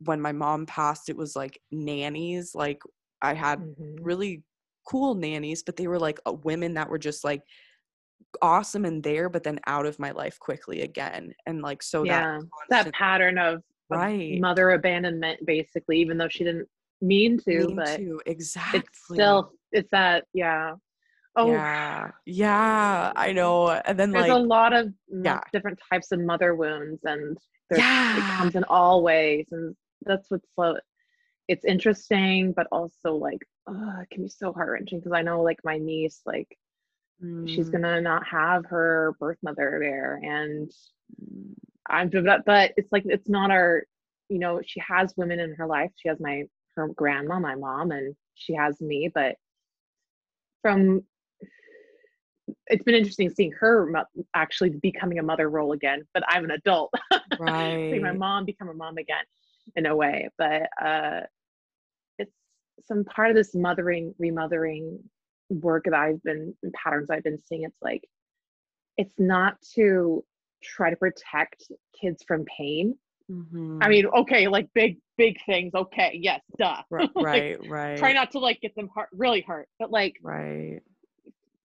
when my mom passed it was like nannies like i had Mhm. really cool nannies but they were like uh, women that were just like awesome and there but then out of my life quickly again and like so yeah. that That pattern of, of right mother abandonment, basically, even though she didn't mean to, mean but to exactly it's still, it's that, yeah. Oh, yeah yeah i know and then there's like a lot of yeah. different types of mother wounds and there's, it comes in all ways and that's what's so it's interesting but also like oh, it can be so heart-wrenching because i know like my niece like she's Mm, gonna not have her birth mother there and i'm but, but it's like it's not our you know she has women in her life. She has my her grandma my mom and she has me but from it's been interesting seeing her actually becoming a mother role again but i'm an adult. Right seeing my mom become a mom again in a way but uh it's some part of this mothering remothering work that i've been patterns i've been seeing it's like it's not to try to protect kids from pain. Mm-hmm. i mean okay like big big things okay yes duh. Right like, right try not to like get them hurt really hurt but like right.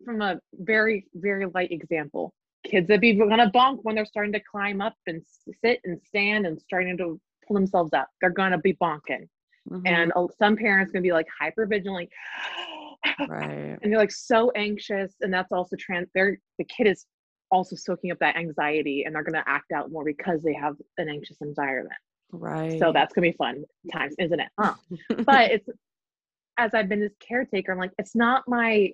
from a very very light example kids that be gonna bonk when they're starting to climb up and sit and stand and starting to pull themselves up they're gonna be bonking. Mm-hmm. and some parents gonna be like hyper vigilant right and they're like so anxious and that's also trans they're the kid is also soaking up that anxiety and they're gonna act out more because they have an anxious environment right so that's gonna be fun times isn't it huh? but it's as i've been this caretaker i'm like it's not my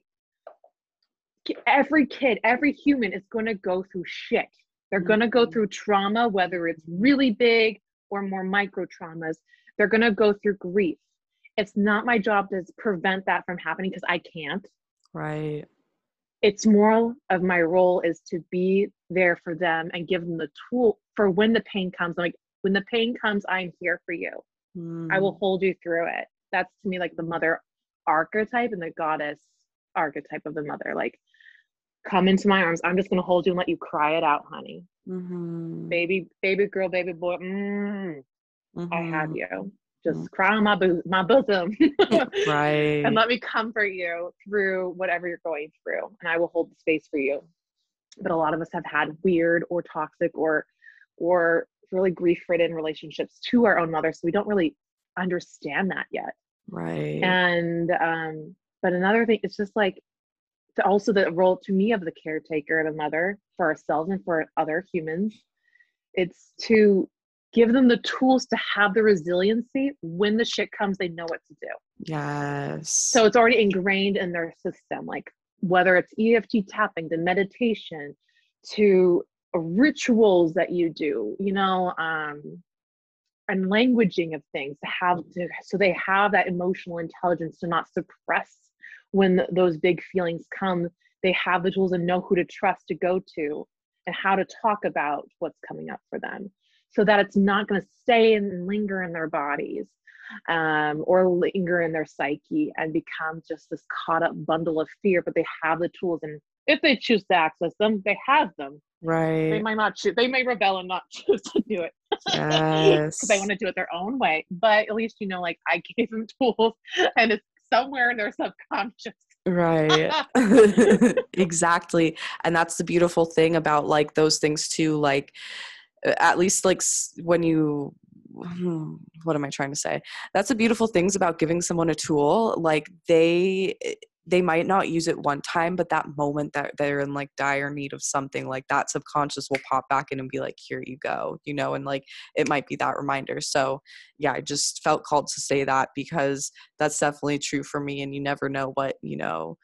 every kid, every human is going to go through shit. They're going to go mm-hmm. through trauma, whether it's really big or more micro traumas. They're going to go through grief. It's not my job to prevent that from happening because I can't. Right. It's more of my role is to be there for them and give them the tool for when the pain comes. I'm like, when the pain comes, I'm here for you. Mm. I will mm. hold you through it. That's to me like the mother archetype and the goddess archetype of the mother. Like, come into my arms. I'm just gonna hold you and let you cry it out, honey. Mm-hmm. Baby, baby girl, baby boy. Mm, mm-hmm. I have mm-hmm. you. Just mm-hmm. cry on my bo- my bosom, right? And let me comfort you through whatever you're going through, and I will hold the space for you. But a lot of us have had weird or toxic or or really grief-ridden relationships to our own mother, so we don't really understand that yet. Right. And um, but another thing, it's just like to also the role to me of the caretaker, the mother for ourselves and for other humans. It's to give them the tools to have the resiliency when the shit comes, they know what to do. Yes. So it's already ingrained in their system, like whether it's EFT tapping, to meditation, to rituals that you do, you know, um, and languaging of things to have to so they have that emotional intelligence to not suppress when those big feelings come, they have the tools and know who to trust to go to and how to talk about what's coming up for them so that it's not going to stay and linger in their bodies um, or linger in their psyche and become just this caught up bundle of fear. But they have the tools, and if they choose to access them, they have them. Right. They might not choose. They may rebel and not choose to do it. Yes. Because they want to do it their own way. But at least you know, like I gave them tools, and it's somewhere in their subconscious right exactly and that's the beautiful thing about like those things too like at least like when you hmm, what am i trying to say that's the beautiful things about giving someone a tool like they they might not use it one time, but that moment that they're in like dire need of something, like that subconscious will pop back in and be like, here you go, you know, and like it might be that reminder. So, yeah, I just felt called to say that because that's definitely true for me. And you never know what, you know,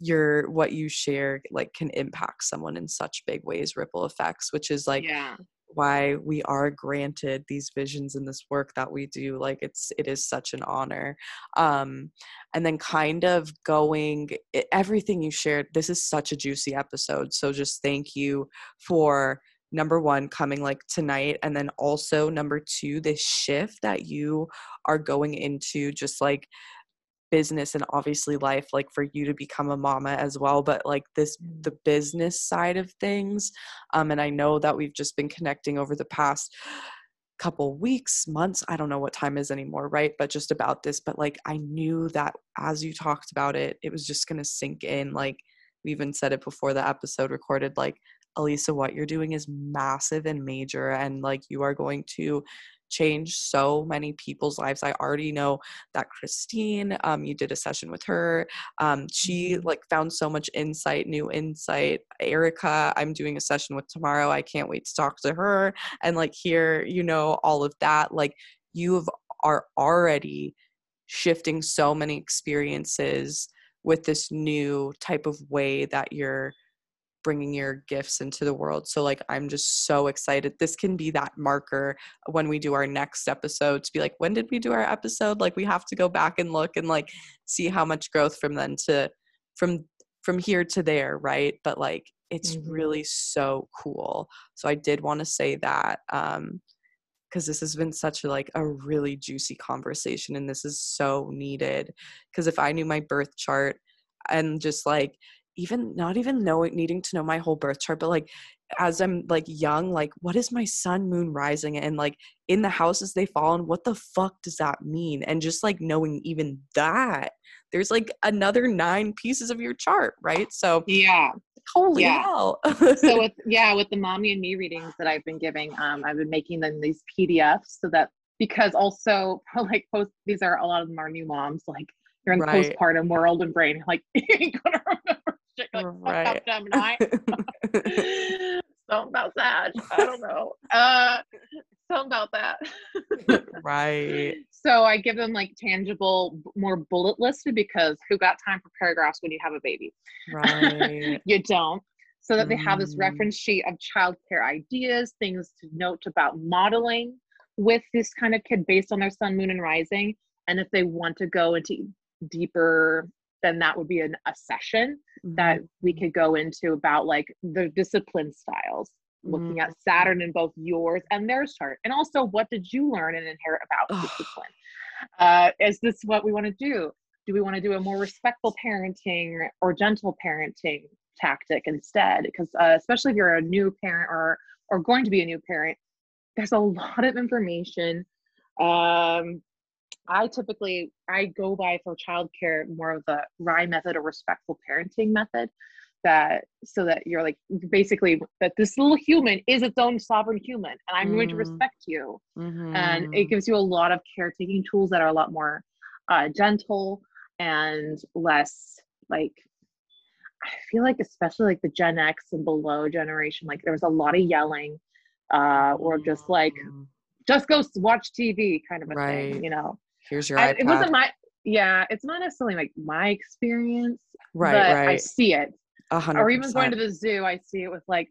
your what you share like can impact someone in such big ways ripple effects which is like yeah why we are granted these visions in this work that we do like it's it is such an honor. Um and then kind of going everything you shared this is such a juicy episode so just thank you for number one coming like tonight and then also number two this shift that you are going into just like business and obviously life like for you to become a mama as well but like this mm. the business side of things um and i know that we've just been connecting over the past couple weeks months i don't know what time is anymore right but just about this but like i knew that as you talked about it it was just going to sink in like we even said it before the episode recorded like Elisa, what you're doing is massive and major, and like you are going to changed so many people's lives. I already know that Christine, um, you did a session with her. Um, she mm-hmm. like found so much insight, new insight. Erica, I'm doing a session with tomorrow. I can't wait to talk to her and like hear, you know, all of that. Like you have, are already shifting so many experiences with this new type of way that you're bringing your gifts into the world. So like I'm just so excited. This can be that marker when we do our next episode to be like when did we do our episode? Like we have to go back and look and like see how much growth from then to from from here to there right but like it's Mhm. really so cool so i did want to say that um because this has been such a like a really juicy conversation and this is so needed because if i knew my birth chart and just like even not even knowing needing to know my whole birth chart but like as i'm like young like what is my sun moon rising and like in the houses they fall and what the fuck does that mean and just like knowing even that there's like another nine pieces of your chart right so Yeah. holy Yeah. hell So with yeah, with the mommy and me readings that I've been giving, um, I've been making them these PDFs so that because also like post these are a lot of them are new moms, like you're in the Right. postpartum world and brain, like you ain't gonna remember shit like fuck Right. up Gemini. something about that. I don't know. Uh something about that. right So I give them like tangible, more bullet listed because who got time for paragraphs when you have a baby? right you don't. So that they have this Mm. reference sheet of childcare ideas, things to note about modeling with this kind of kid based on their sun, moon, and rising. And if they want to go into deeper, then that would be an, a session that we could go into about like the discipline styles, looking at Saturn in both yours and theirs chart. And also, what did you learn and inherit about discipline? Uh, is this what we want to do? Do we want to do a more respectful parenting or gentle parenting tactic instead? Because uh, especially if you're a new parent or or going to be a new parent, there's a lot of information. Um, I typically I go by for childcare more of the RIE method or respectful parenting method. That so that you're like basically that this little human is its own sovereign human, and I'm going to Mm. respect you and Mm-hmm. it gives you a lot of caretaking tools that are a lot more uh, gentle and less like i feel like especially like the gen x and below generation like there was a lot of yelling uh, or just like Mm. just go watch tv kind of a Right. thing you know here's your I, iPad. it wasn't my yeah it's not necessarily like my experience right, but i see it A hundred or even going to the zoo i see it with like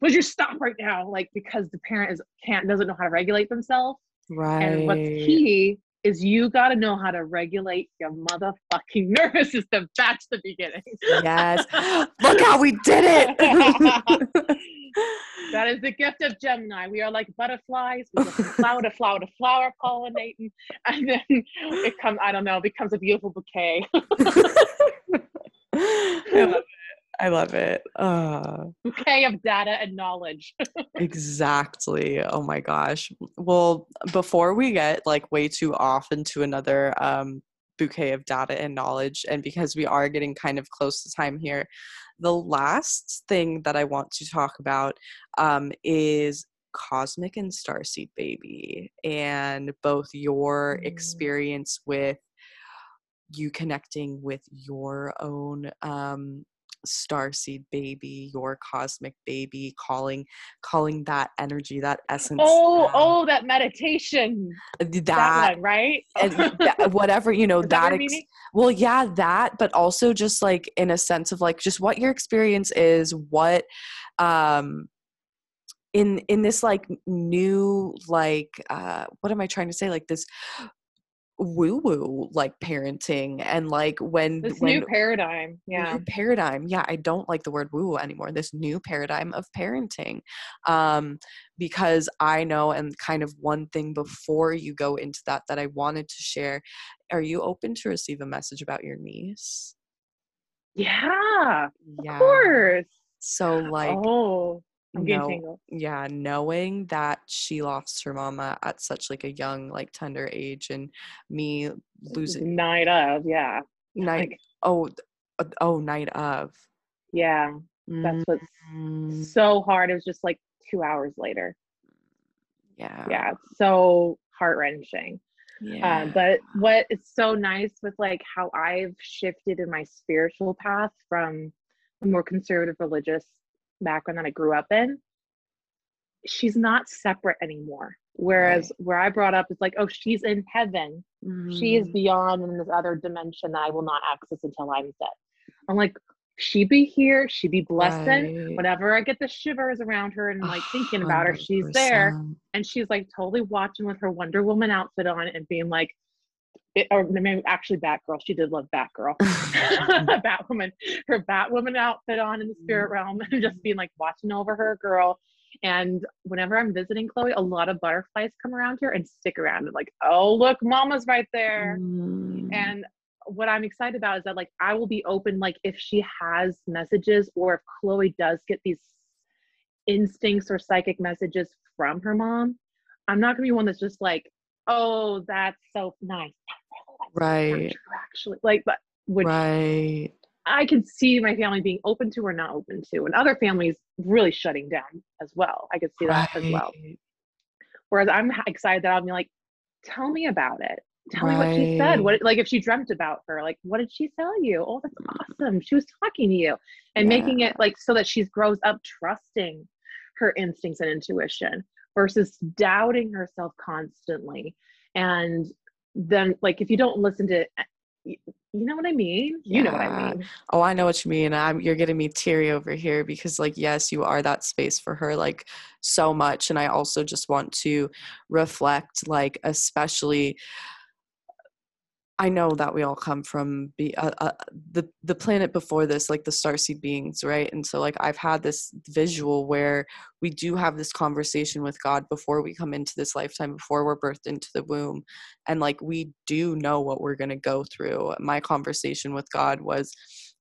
would you stop right now like because the parent is can't doesn't know how to regulate themselves right. and what's key is you got to know how to regulate your motherfucking nervous system. That's the beginning. Yes. Look how we did it. that is the gift of Gemini. We are like butterflies. We go from flower to flower to flower, pollinating, and then it comes. I don't know. It becomes a beautiful bouquet. I love it. I love it. Uh, bouquet of data and knowledge. exactly. Oh my gosh. Well, before we get like way too off into another um, bouquet of data and knowledge, and because we are getting kind of close to time here, the last thing that I want to talk about um, is Cosmic and Starseed Baby, and both your Mm. experience with you connecting with your own um starseed baby your cosmic baby calling calling that energy that essence Oh, out. oh, that meditation. that, That, one, right? and that- whatever you know Is that that ex- well yeah that but also just like in a sense of like just what your experience is what um in in this like new like uh what am i trying to say like this woo woo like parenting and like when this when new paradigm. Yeah. new paradigm yeah i don't like the word woo woo anymore this new paradigm of parenting um because i know and kind of one thing before you go into that that i wanted to share are you open to receive a message about your niece Yeah. yeah Of course. so like oh, Getting yeah knowing that she lost her mama at such like a young like tender age and me losing Night of, yeah. night Like, oh uh, oh night of yeah. That's what's Mm, so hard. It was just like two hours later. yeah Yeah. So heart wrenching. yeah Um, but what is so nice with like how I've shifted in my spiritual path from a more conservative religious background that I grew up in, she's not separate anymore. Whereas where I brought up is like, oh, she's in heaven. She is Mm, beyond in this other dimension that I will not access until I'm dead. I'm like, she'd be here, She'd be blessing. right. Whenever I get the shivers around her and like thinking about her, she's there and she's like totally watching with her Wonder Woman outfit on and being like, it, or maybe actually Batgirl. She did love Batgirl, Batwoman, her Batwoman outfit on in the spirit mm. realm, and just being like watching over her girl. And whenever I'm visiting Chloe, a lot of butterflies come around here and stick around and like, oh look, Mama's right there. Mm. And what I'm excited about is that like I will be open, like if she has messages or if Chloe does get these instincts or psychic messages from her mom, I'm not gonna be one that's just like, oh, that's so nice right. Actually like but which right. I could see my family being open to or not open to and other families really shutting down as well. I could see right. that as well. Whereas i'm excited that i'll be like tell me about it. Tell right. me what she said. What like if she dreamt about her like what did she tell you? Oh that's mm-hmm. awesome. She was talking to you. And yeah. making it like so that she grows up trusting her instincts and intuition versus doubting herself constantly. And then like if you don't listen to eh, you know what I mean? You know what I mean. Oh, I know what you mean. I'm you're getting me teary over here because like yes, you are that space for her like so much and I also just want to reflect like especially I know that we all come from be, uh, uh, the the planet before this, like the starseed beings, right? And so, like, I've had this visual where we do have this conversation with God before we come into this lifetime, before we're birthed into the womb, and like we do know what we're gonna go through. My conversation with God was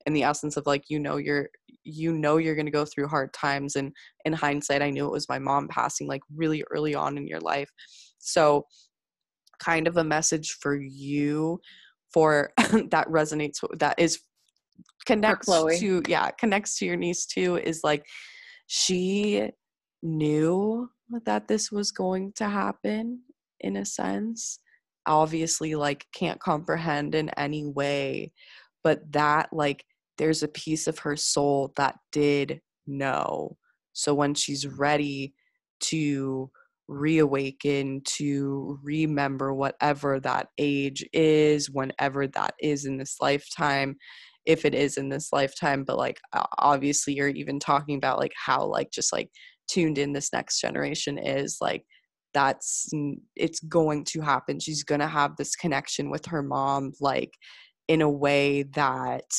in the essence of like, you know, you're you know you're gonna go through hard times, and in hindsight, I knew it was my mom passing like really early on in your life, so kind of a message for you for that resonates that is connects to yeah connects to your niece too is like she knew that this was going to happen in a sense. Obviously like can't comprehend in any way but that like there's a piece of her soul that did know. So when she's ready to reawaken to remember whatever that age is whenever that is in this lifetime if it is in this lifetime but like obviously you're even talking about like how like just like tuned in this next generation is like that's it's going to happen. She's going to have this connection with her mom like in a way that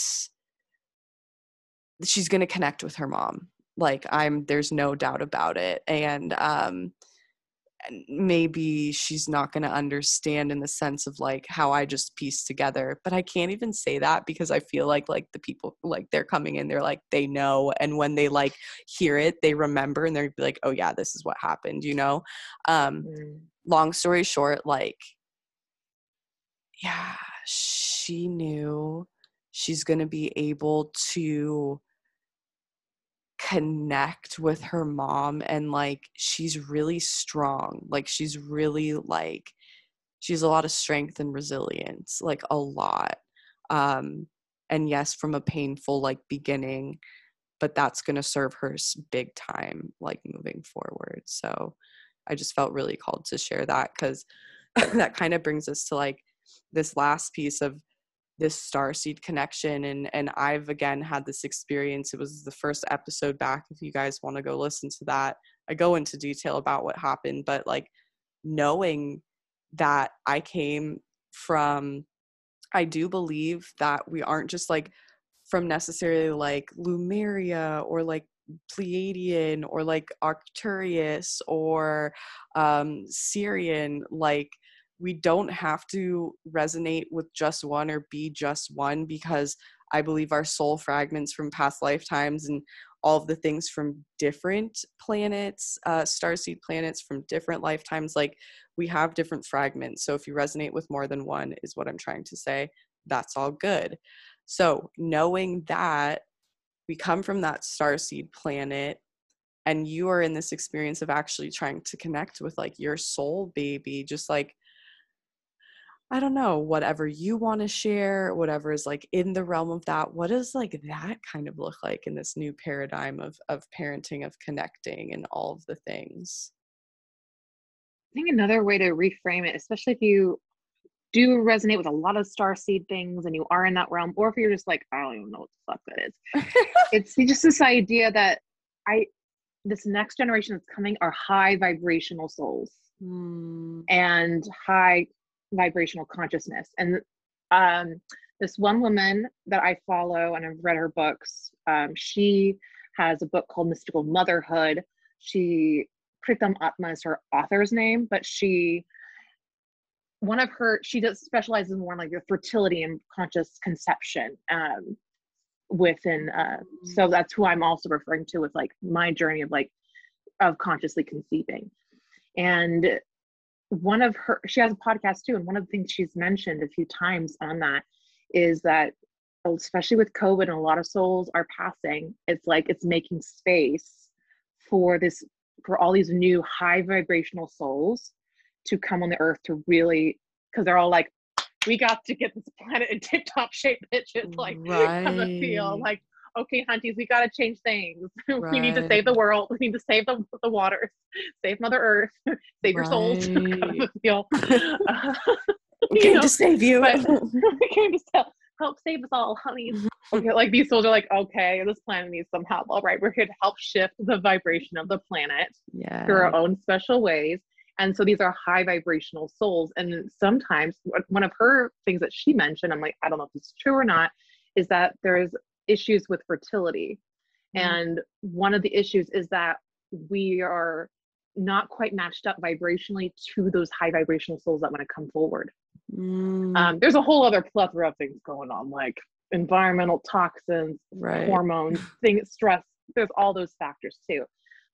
she's going to connect with her mom. Like i'm there's no doubt about it. And um maybe she's not going to understand in the sense of like how I just piece together. But I can't even say that because I feel like like the people like they're coming in, they're like they know, and when they like hear it, they remember and they're like, oh yeah, this is what happened, you know. Um, mm. Long story short, like yeah, she knew she's going to be able to connect with her mom and like she's really strong like she's really like she's a lot of strength and resilience like a lot um and yes from a painful like beginning but that's going to serve her big time like moving forward so i just felt really called to share that cuz that kind of brings us to like this last piece of this star seed connection and and I've again had this experience. It was the first episode back if you guys want to go listen to that. I go into detail about what happened but like knowing that I came from I do believe that we aren't just like from necessarily like Lemuria or like Pleiadian or like Arcturus or um, Sirian like we don't have to resonate with just one or be just one because I believe our soul fragments from past lifetimes and all of the things from different planets, uh, starseed planets from different lifetimes, like we have different fragments. So if you resonate with more than one, is what I'm trying to say, that's all good. So knowing that we come from that starseed planet and you are in this experience of actually trying to connect with like your soul baby, just like I don't know, whatever you want to share, whatever is like in the realm of that. What does like that kind of look like in this new paradigm of of parenting, of connecting and all of the things? I think another way to reframe it, especially if you do resonate with a lot of star seed things and you are in that realm, or if you're just like, I don't even know what the fuck that is. it's just this idea that I this next generation that's coming are high vibrational souls. Mm. And high vibrational consciousness. And um, this one woman that I follow and I've read her books, um, she has a book called Mystical Motherhood. She Pritam Atma is her author's name, but she one of her she does specializes more in like the fertility and conscious conception um, within uh, so mm. that's who i'm also referring to with like my journey of like of consciously conceiving and one of her she has a podcast too and one of the things she's mentioned a few times on that is that especially with covid and a lot of souls are passing it's like it's making space for this for all these new high vibrational souls to come on the earth to really because they're all like we got to get this planet in tip top shape bitches like right. come and feel like okay hunties we got to change things. Right. we need to save the world. We need to save the, the waters. Save mother earth. Save your souls. Feel uh, we came know, to save you. we came to help, help save us all honey okay like these souls are like okay this planet needs some help. All right we're here to help shift the vibration of the planet yeah. through our own special ways. And so these are high vibrational souls. And sometimes one of her things that she mentioned, I'm like, I don't know if this is true or not, is that there's issues with fertility. Mm-hmm. And one of the issues is that we are not quite matched up vibrationally to those high vibrational souls that want to come forward. Mm. Um, there's a whole other plethora of things going on, like environmental toxins, right. hormones, things, stress. There's all those factors too.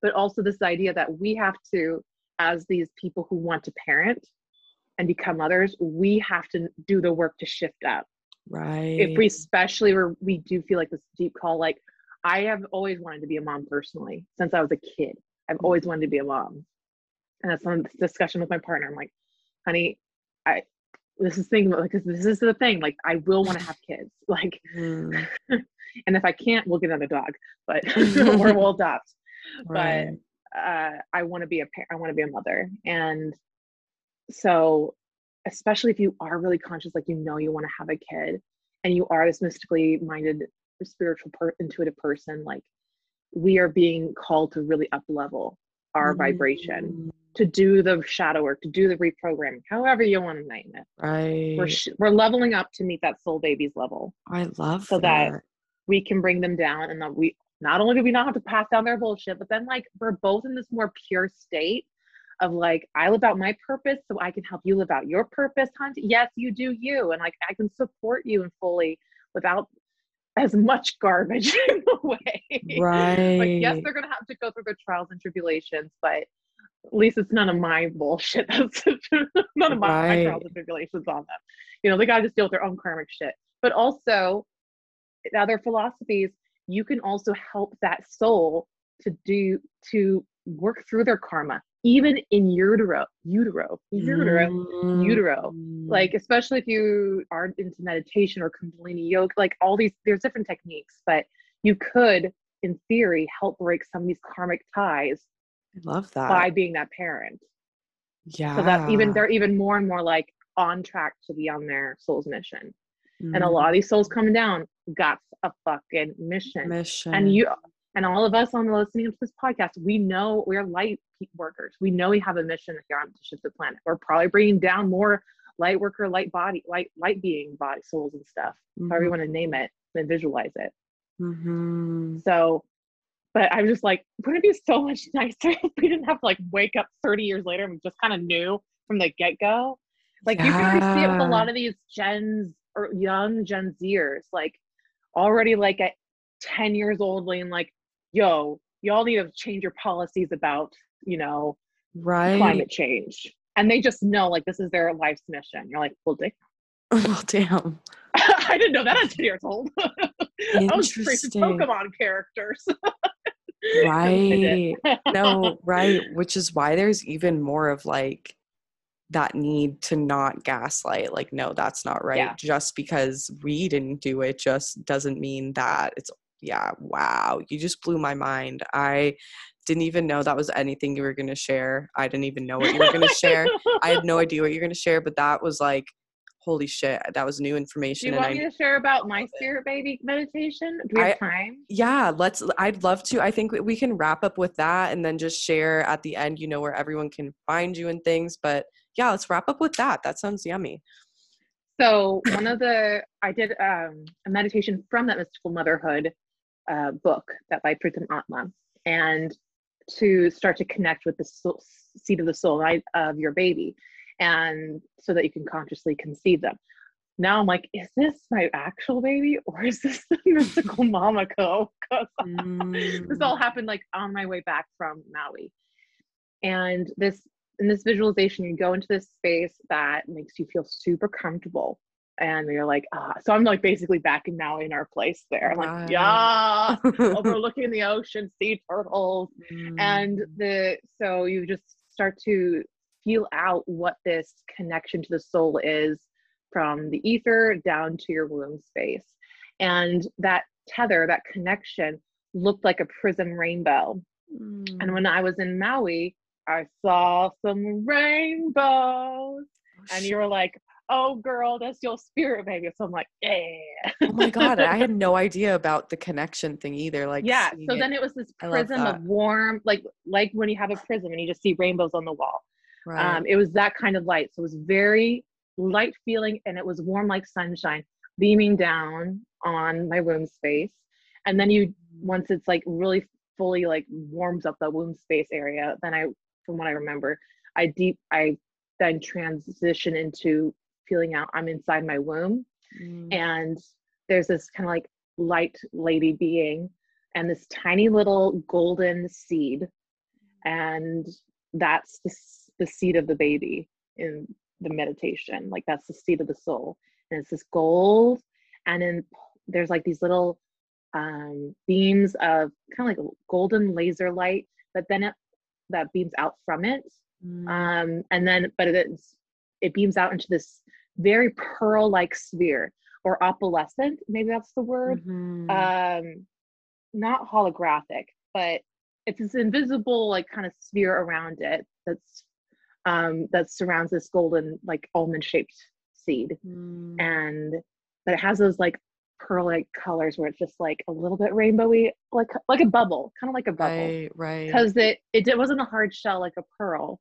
But also this idea that we have to as these people who want to parent and become mothers, we have to do the work to shift up. Right. If we especially where we do feel like this deep call, like I have always wanted to be a mom personally since I was a kid. I've always wanted to be a mom. And that's on discussion with my partner. I'm like, honey, I this is thing like this is the thing. Like I will want to have kids. Like mm. and if I can't, we'll get another dog, but or we'll adopt. Right. But uh, I want to be a parent, I want to be a mother. And so, especially if you are really conscious, like you know you want to have a kid and you are this mystically minded, spiritual, per- intuitive person, like we are being called to really up level our mm-hmm. vibration to do the shadow work, to do the reprogramming, however you want to name it. Right. We're, sh- we're leveling up to meet that soul baby's level. I love so that. that we can bring them down and that we not only do we not have to pass down their bullshit, but then like we're both in this more pure state of like I live out my purpose so I can help you live out your purpose, Hunt. Yes, you do you. And like I can support you and fully without as much garbage in the way. Right. like yes, they're gonna have to go through their trials and tribulations, but at least it's none of my bullshit. That's none of my, right. my trials and tribulations on them. You know, they gotta just deal with their own karmic shit. But also other philosophies you can also help that soul to do to work through their karma even in utero utero utero mm. utero like especially if you are into meditation or kundalini yoga like all these there's different techniques but you could in theory help break some of these karmic ties I love that by being that parent yeah so that even they're even more and more like on track to be on their soul's mission mm. and a lot of these souls coming down got a fucking mission. Mission. And you and all of us on the listening to this podcast, we know we're light workers. We know we have a mission here on to shift the planet. We're probably bringing down more light worker, light body, light light being body, souls and stuff. Mm-hmm. However you want to name it and visualize it. Mm-hmm. So, but I was just like, wouldn't it be so much nicer if we didn't have to like wake up 30 years later and we just kind of knew from the get go? Like yeah. you can already see it with a lot of these gens or young Gen Zers. Like already like at 10 years old being like yo y'all need to change your policies about you know right. climate change. And they just know like this is their life's mission. You're like well damn. Well damn. I didn't know that at 10 years old i was freaking pokemon characters. Right. No right which is why there's even more of like that need to not gaslight. Like no that's not right. Yeah. just because we didn't do it just doesn't mean that it's yeah wow you just blew my mind i didn't even know that was anything you were going to share i didn't even know what you were going to share i had no idea what you're going to share but that was like holy shit that was new information do you want me to share about my spirit baby meditation do we have I, time yeah let's i'd love to i think we can wrap up with that and then just share at the end you know where everyone can find you and things but yeah, let's wrap up with that. That sounds yummy. So one of the I did um, a meditation from that mystical motherhood uh, book that by Pritam Atma, and to start to connect with the soul, seed of the soul right, of your baby, and so that you can consciously conceive them. Now I'm like, is this my actual baby or is this the mystical Mama Co? Because mm. this all happened like on my way back from Maui, and this in this visualization, you go into this space that makes you feel super comfortable. And you're like, ah, so I'm like basically back in now in our place there. I'm like, yeah, overlooking the ocean, sea turtles. Mm. And the, so you just start to feel out what this connection to the soul is from the ether down to your womb space. And that tether, that connection looked like a prism rainbow. Mm. And when I was in Maui, I saw some rainbows. Oh, and you were like, oh girl, that's your spirit baby. So I'm like, yeah. oh my God. I had no idea about the connection thing either. Like Yeah. So it. then it was this prism of warm, like like when you have a prism and you just see rainbows on the wall. Right. Um, it was that kind of light. So it was very light feeling and it was warm like sunshine beaming down on my womb space. And then you once it's like really fully like warms up the womb space area, then I from what I remember. I deep I then transition into feeling out I'm inside my womb. Mm. And there's this kind of like light lady being and this tiny little golden seed. And that's the, the seed of the baby in the meditation. Like that's the seed of the soul. And it's this gold. And then there's like these little um, beams of kind of like golden laser light, but then it that beams out from it. Mm. Um, and then, but it's, it beams out into this very pearl like sphere or opalescent, maybe that's the word. Mm-hmm. Um, not holographic, but it's this invisible, like kind of sphere around it that's um, that surrounds this golden, like almond shaped seed. Mm. And but it has those like pearl like colors where it's just like a little bit rainbowy like like a bubble kind of like a bubble right right because it, it it wasn't a hard shell like a pearl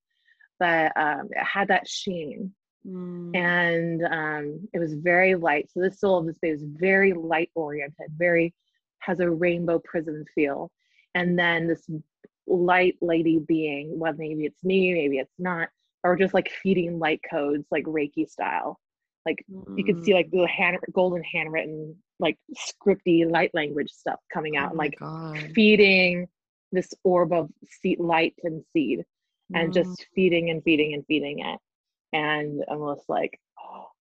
but um it had that sheen mm. and um it was very light so the soul of this space is very light oriented very has a rainbow prism feel and then this light lady being well maybe it's me maybe it's not or just like feeding light codes like reiki style like mm. you could see like the hand golden handwritten like scripty light language stuff coming out oh and like God. feeding this orb of seed light and seed mm. and just feeding and feeding and feeding it and almost like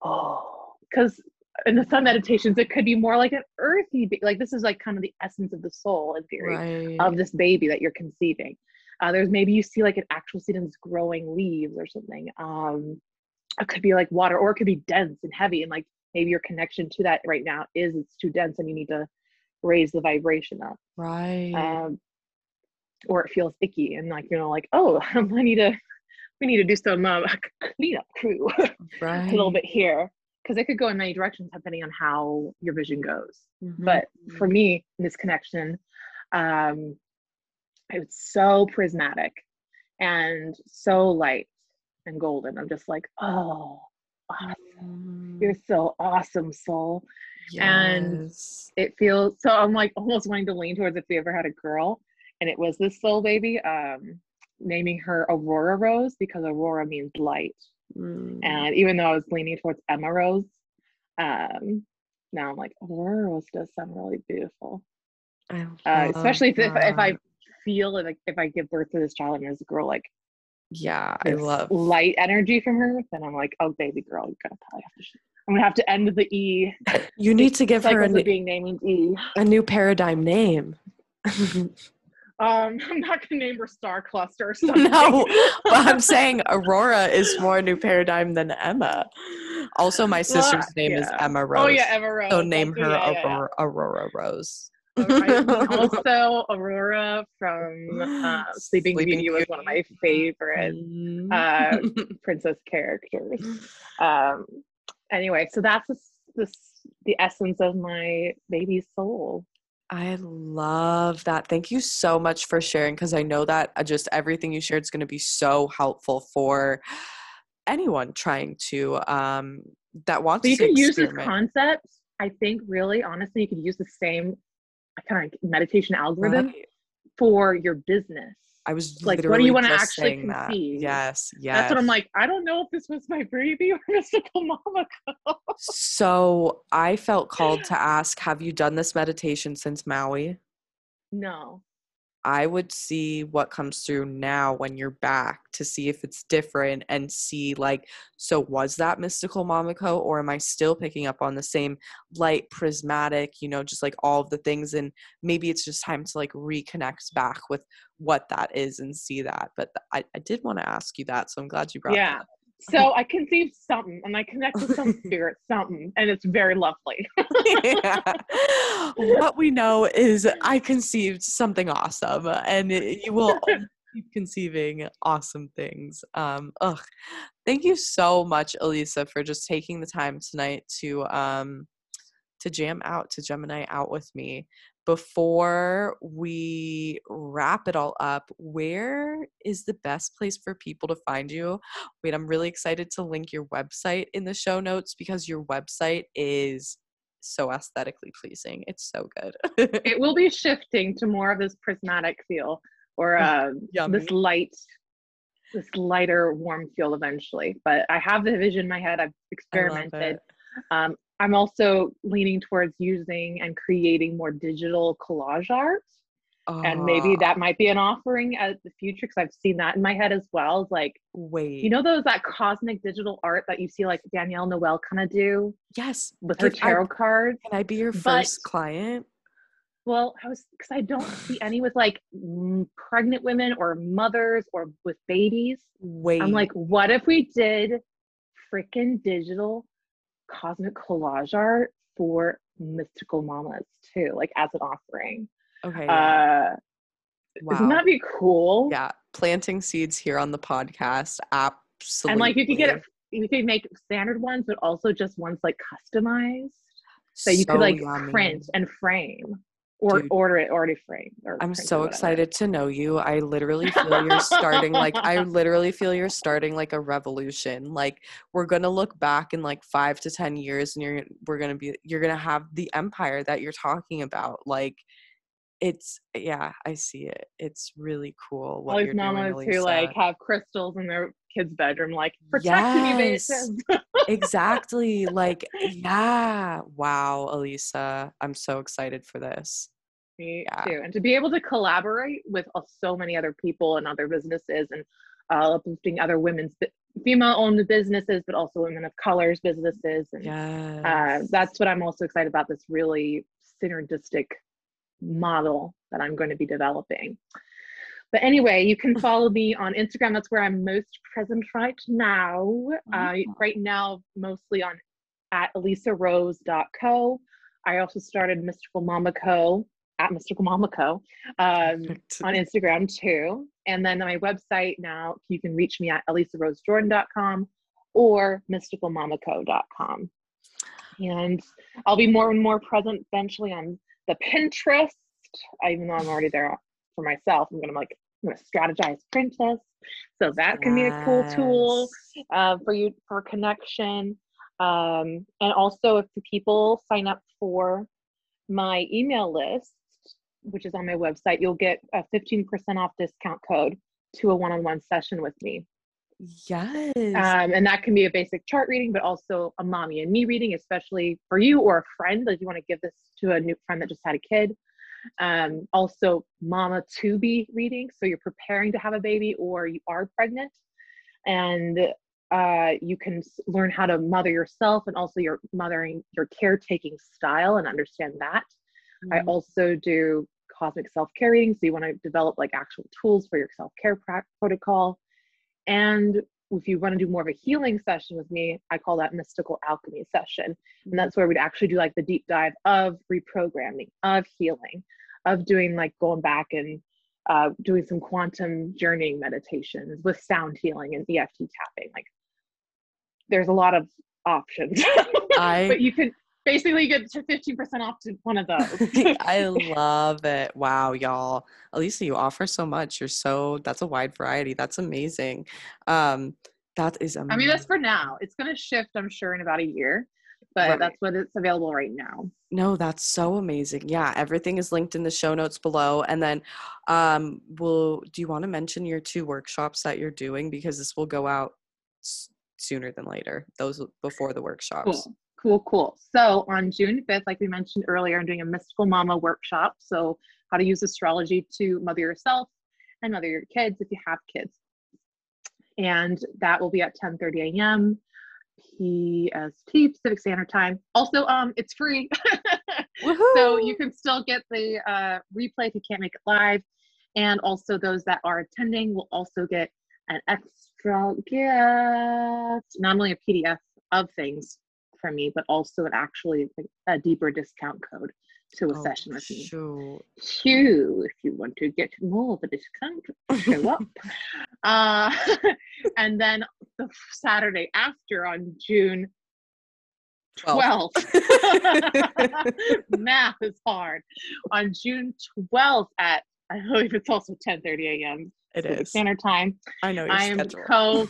oh because in the sun meditations it could be more like an earthy like this is like kind of the essence of the soul in theory right. of this baby that you're conceiving. Uh, there's maybe you see like an actual seed and it's growing leaves or something um it could be like water or it could be dense and heavy and like maybe your connection to that right now is it's too dense and you need to raise the vibration up. Right. Um, or it feels icky and like you know like oh i need to we need to do some uh, cleanup crew right. a little bit here because it could go in many directions depending on how your vision goes mm-hmm. but for me this connection um it was so prismatic and so light and golden i'm just like oh awesome. Mm. You're so awesome, soul. Yes. And it feels so I'm like almost wanting to lean towards if we ever had a girl and it was this soul baby, um, naming her Aurora Rose because Aurora means light. Mm. And even though I was leaning towards Emma Rose, um, now I'm like, Aurora Rose does sound really beautiful. Uh, especially if, if, if I feel like if I give birth to this child and there's a girl like yeah, I love light energy from her. Then I'm like, oh, baby girl, you gotta probably have to. I'm gonna have to end the E. You need to give her a new, being named E. A new paradigm name. um, I'm not gonna name her Star Cluster. Or something. No, but I'm saying Aurora is more new paradigm than Emma. Also, my sister's name yeah. is Emma Rose. Oh yeah, Emma Rose. So name her yeah, Aurora, yeah. Aurora Rose also, Aurora from uh, Sleeping, Sleeping Beauty was one of my favorite uh, princess characters. Um, anyway, so that's this, this the essence of my baby's soul. I love that. Thank you so much for sharing because I know that uh, just everything you shared is going to be so helpful for anyone trying to um that wants But you to could use this experiment. concept. I think really, honestly, you could use the same kind of meditation algorithm Right. for your business. I was Like, what do you wanna actually saying that. conceive? Yes, yes. That's what I'm like. I don't know if this was my baby or mystical mama. So I felt called to ask, have you done this meditation since Maui? no. I would see what comes through now when you're back to see if it's different and see like so was that mystical Mama Co or am I still picking up on the same light prismatic, you know, just like all of the things and maybe it's just time to like reconnect back with what that is and see that. But I, I did want to ask you that, so I'm glad you brought Yeah. that. So I conceived something and I connect with some spirit, something, and it's very lovely. Yeah. What we know is I conceived something awesome, and you will keep conceiving awesome things. Um, ugh, thank you so much, Elisa, for just taking the time tonight to um to jam out to Gemini out with me. Before we wrap it all up, where is the best place for people to find you? Wait, I'm really excited to link your website in the show notes because your website is so aesthetically pleasing. It's so good. it will be shifting to more of this prismatic feel or uh, this light, this lighter, warm feel eventually. But I have the vision in my head. I've experimented. Um, I'm also leaning towards using and creating more digital collage art. And maybe Ah, that might be an offering at the future because I've seen that in my head as well. It's like, wait. you know, those that cosmic digital art that you see like Danielle Noel kind of do yes. with her Can I- tarot cards. Can I be your But- first client? Well, I was because I don't see any with like mm, pregnant women or mothers or with babies. Wait. I'm like, what if we did freaking digital cosmic collage art for mystical mamas too, like as an offering? okay. Uh, wow. Isn't that be cool? yeah. Planting seeds here on the podcast. Absolutely. And like you could get it, you could make standard ones, but also just ones like customized that you could like yummy. print and frame or Dude. order it already framed. Or I'm so excited to know you. I literally feel you're starting like I literally feel you're starting like a revolution. Like we're going to look back in like 5 to 10 years and you're we're going to be you're to have the empire that you're talking about. Like it's yeah, I see it. It's really cool what all these mamas doing. who like have crystals in their kids' bedroom, like protecting you, Yes. exactly. Like yeah. Wow, Elisa. I'm so excited for this. Me Yeah. too. And to be able to collaborate with uh, so many other people and other businesses and uh, uplifting other women's female-owned businesses, but also women of colors businesses. And Yes. uh, that's what I'm also excited about. This really synergistic model that I'm going to be developing. But anyway, you can follow me on Instagram. That's where I'm most present right now. Uh, right now, mostly on at elisarose.co. I also started Mystical Mama Co. at Mystical Mama Co. Um, on Instagram too. And then my website now, you can reach me at elisarosejordan.com or mysticalmamaco.com. And I'll be more and more present eventually on the Pinterest, even though I'm already there for myself. I'm gonna like I'm gonna strategize Pinterest. So that can be a cool tool uh, for you for connection. Um, and also, if the people sign up for my email list, which is on my website, you'll get a 15% off discount code to a one on one session with me. Yes. Um, and that can be a basic chart reading, but also a mommy and me reading, especially for you or a friend that you want to give this to a new friend that just had a kid. Um, also, mama to be reading. So you're preparing to have a baby or you are pregnant. And uh, you can learn how to mother yourself and also your mothering, your caretaking style and understand that. I Mm, also do cosmic self care reading. So you want to develop like actual tools for your self care protocol. And if you want to do more of a healing session with me, I call that mystical alchemy session. And that's where we'd actually do like the deep dive of reprogramming, of healing, of doing like going back and uh, doing some quantum journeying meditations with sound healing and EFT tapping. Like there's a lot of options. I but you can basically you get to 15% off to one of those. I love it. Wow, y'all. Elisa, you offer so much. You're so that's a wide variety. That's amazing. Um That is amazing. I mean, that's for now. It's going to shift, I'm sure, in about a year, but Right. that's what it's available right now. No, that's so amazing. Yeah, everything is linked in the show notes below. And then um will do you want to mention your two workshops that you're doing because this will go out s- sooner than later. Those before the workshops. Cool. Cool, cool. So on June 5th, like we mentioned earlier, I'm doing a mystical mama workshop. So how to use astrology to mother yourself and mother your kids if you have kids. And that will be at 10:30 a.m. PST Pacific Standard Time. Also, um, it's free. so you can still get the uh, replay if you can't make it live. And also those that are attending will also get an extra gift, not only a PDF of things from me, but also an actually a deeper discount code to a Oh, session with me. shoot. Phew, if you want to get more of a discount, show up. uh, and then the Saturday after on June 12th. 12th. Math is hard. On June 12th at I believe it's also 10:30 a.m. It is Standard Time. I know your I am schedule. co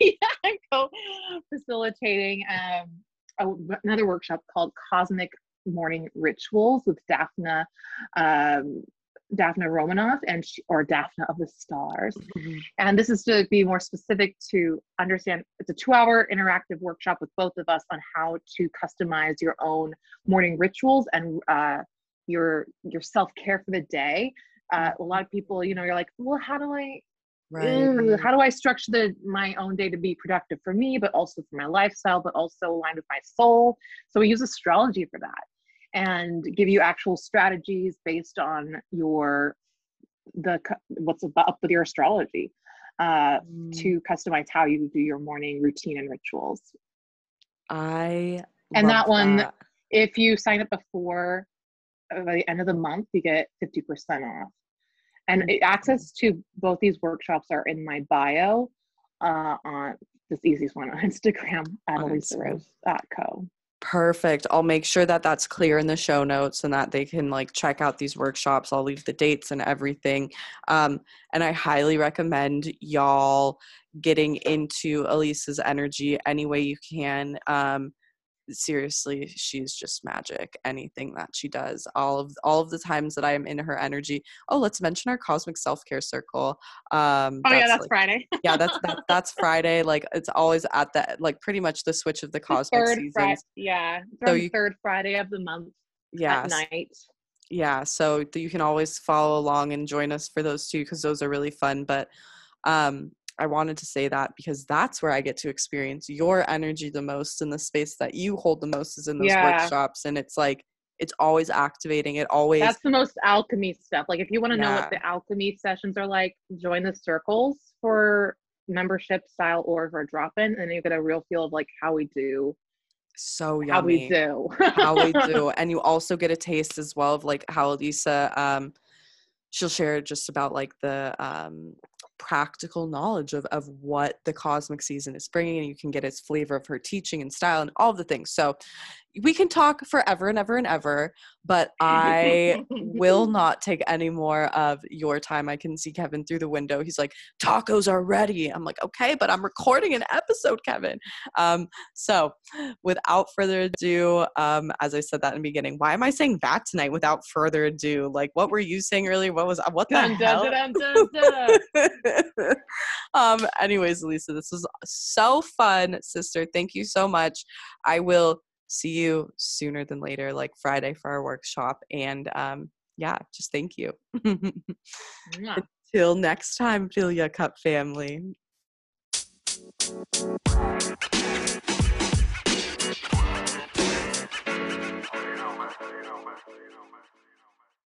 yeah, I'm co facilitating um, a, another workshop called Cosmic Morning Rituals with Daphna um, Daphna Romanoff and she, or Daphna of the Stars. Mhm. And this is to be more specific to understand it's a two hour interactive workshop with both of us on how to customize your own morning rituals and uh, your your self care for the day. Uh, a lot of people, you know, you're like, well, how do I Right. how do I structure the my own day to be productive for me, but also for my lifestyle, but also aligned with my soul? So we use astrology for that and give you actual strategies based on your the what's about up with your astrology uh, Mm, to customize how you do your morning routine and rituals. I And that one- that. If you sign up before uh, by the end of the month, you get fifty percent off. And access to both these workshops are in my bio uh, on this easiest one on Instagram at On Elisa Instagram. Rose Co. Perfect. I'll make sure that that's clear in the show notes and that they can like check out these workshops. I'll leave the dates and everything. Um, and I highly recommend y'all getting into Elisa's energy any way you can. Um, seriously, she's just magic. Anything that she does, all of all of the times that I am in her energy. Oh, let's mention our cosmic self care circle. Um, Oh yeah, that's like- Friday. yeah, that's that, that's Friday. Like it's always at the like pretty much the switch of the cosmic third seasons. Yeah, So you- third Friday of the month Yeah, at night. yeah so you can always follow along and join us for those two because those are really fun but um i wanted to say that because that's where i get to experience your energy the most in the space that you hold the most is in those Yeah. workshops and it's like it's always activating it always That's the most alchemy stuff. Like if you want to know what the alchemy sessions are like, join the circles for membership style or for drop in, and you get a real feel of like how we do so yummy how we do. how we do and you also get a taste as well of like how lisa um she'll share just about like the um practical knowledge of of what the cosmic season is bringing and you can get its flavor of her teaching and style and all the things. So we can talk forever and ever and ever but i will not take any more of your time i can see kevin through the window he's like tacos are ready i'm like okay but i'm recording an episode kevin um so without further ado, um, as I said that in the beginning, why am I saying that tonight without further ado? Like, what were you saying earlier? What was what the Dun, hell? dun, dun, um, anyways, Lisa, this was so fun, sister. Thank you so much. I will see you sooner than later, like Friday for our workshop. And um, yeah, just thank you. Mwah. Till next time, Filia Cup family.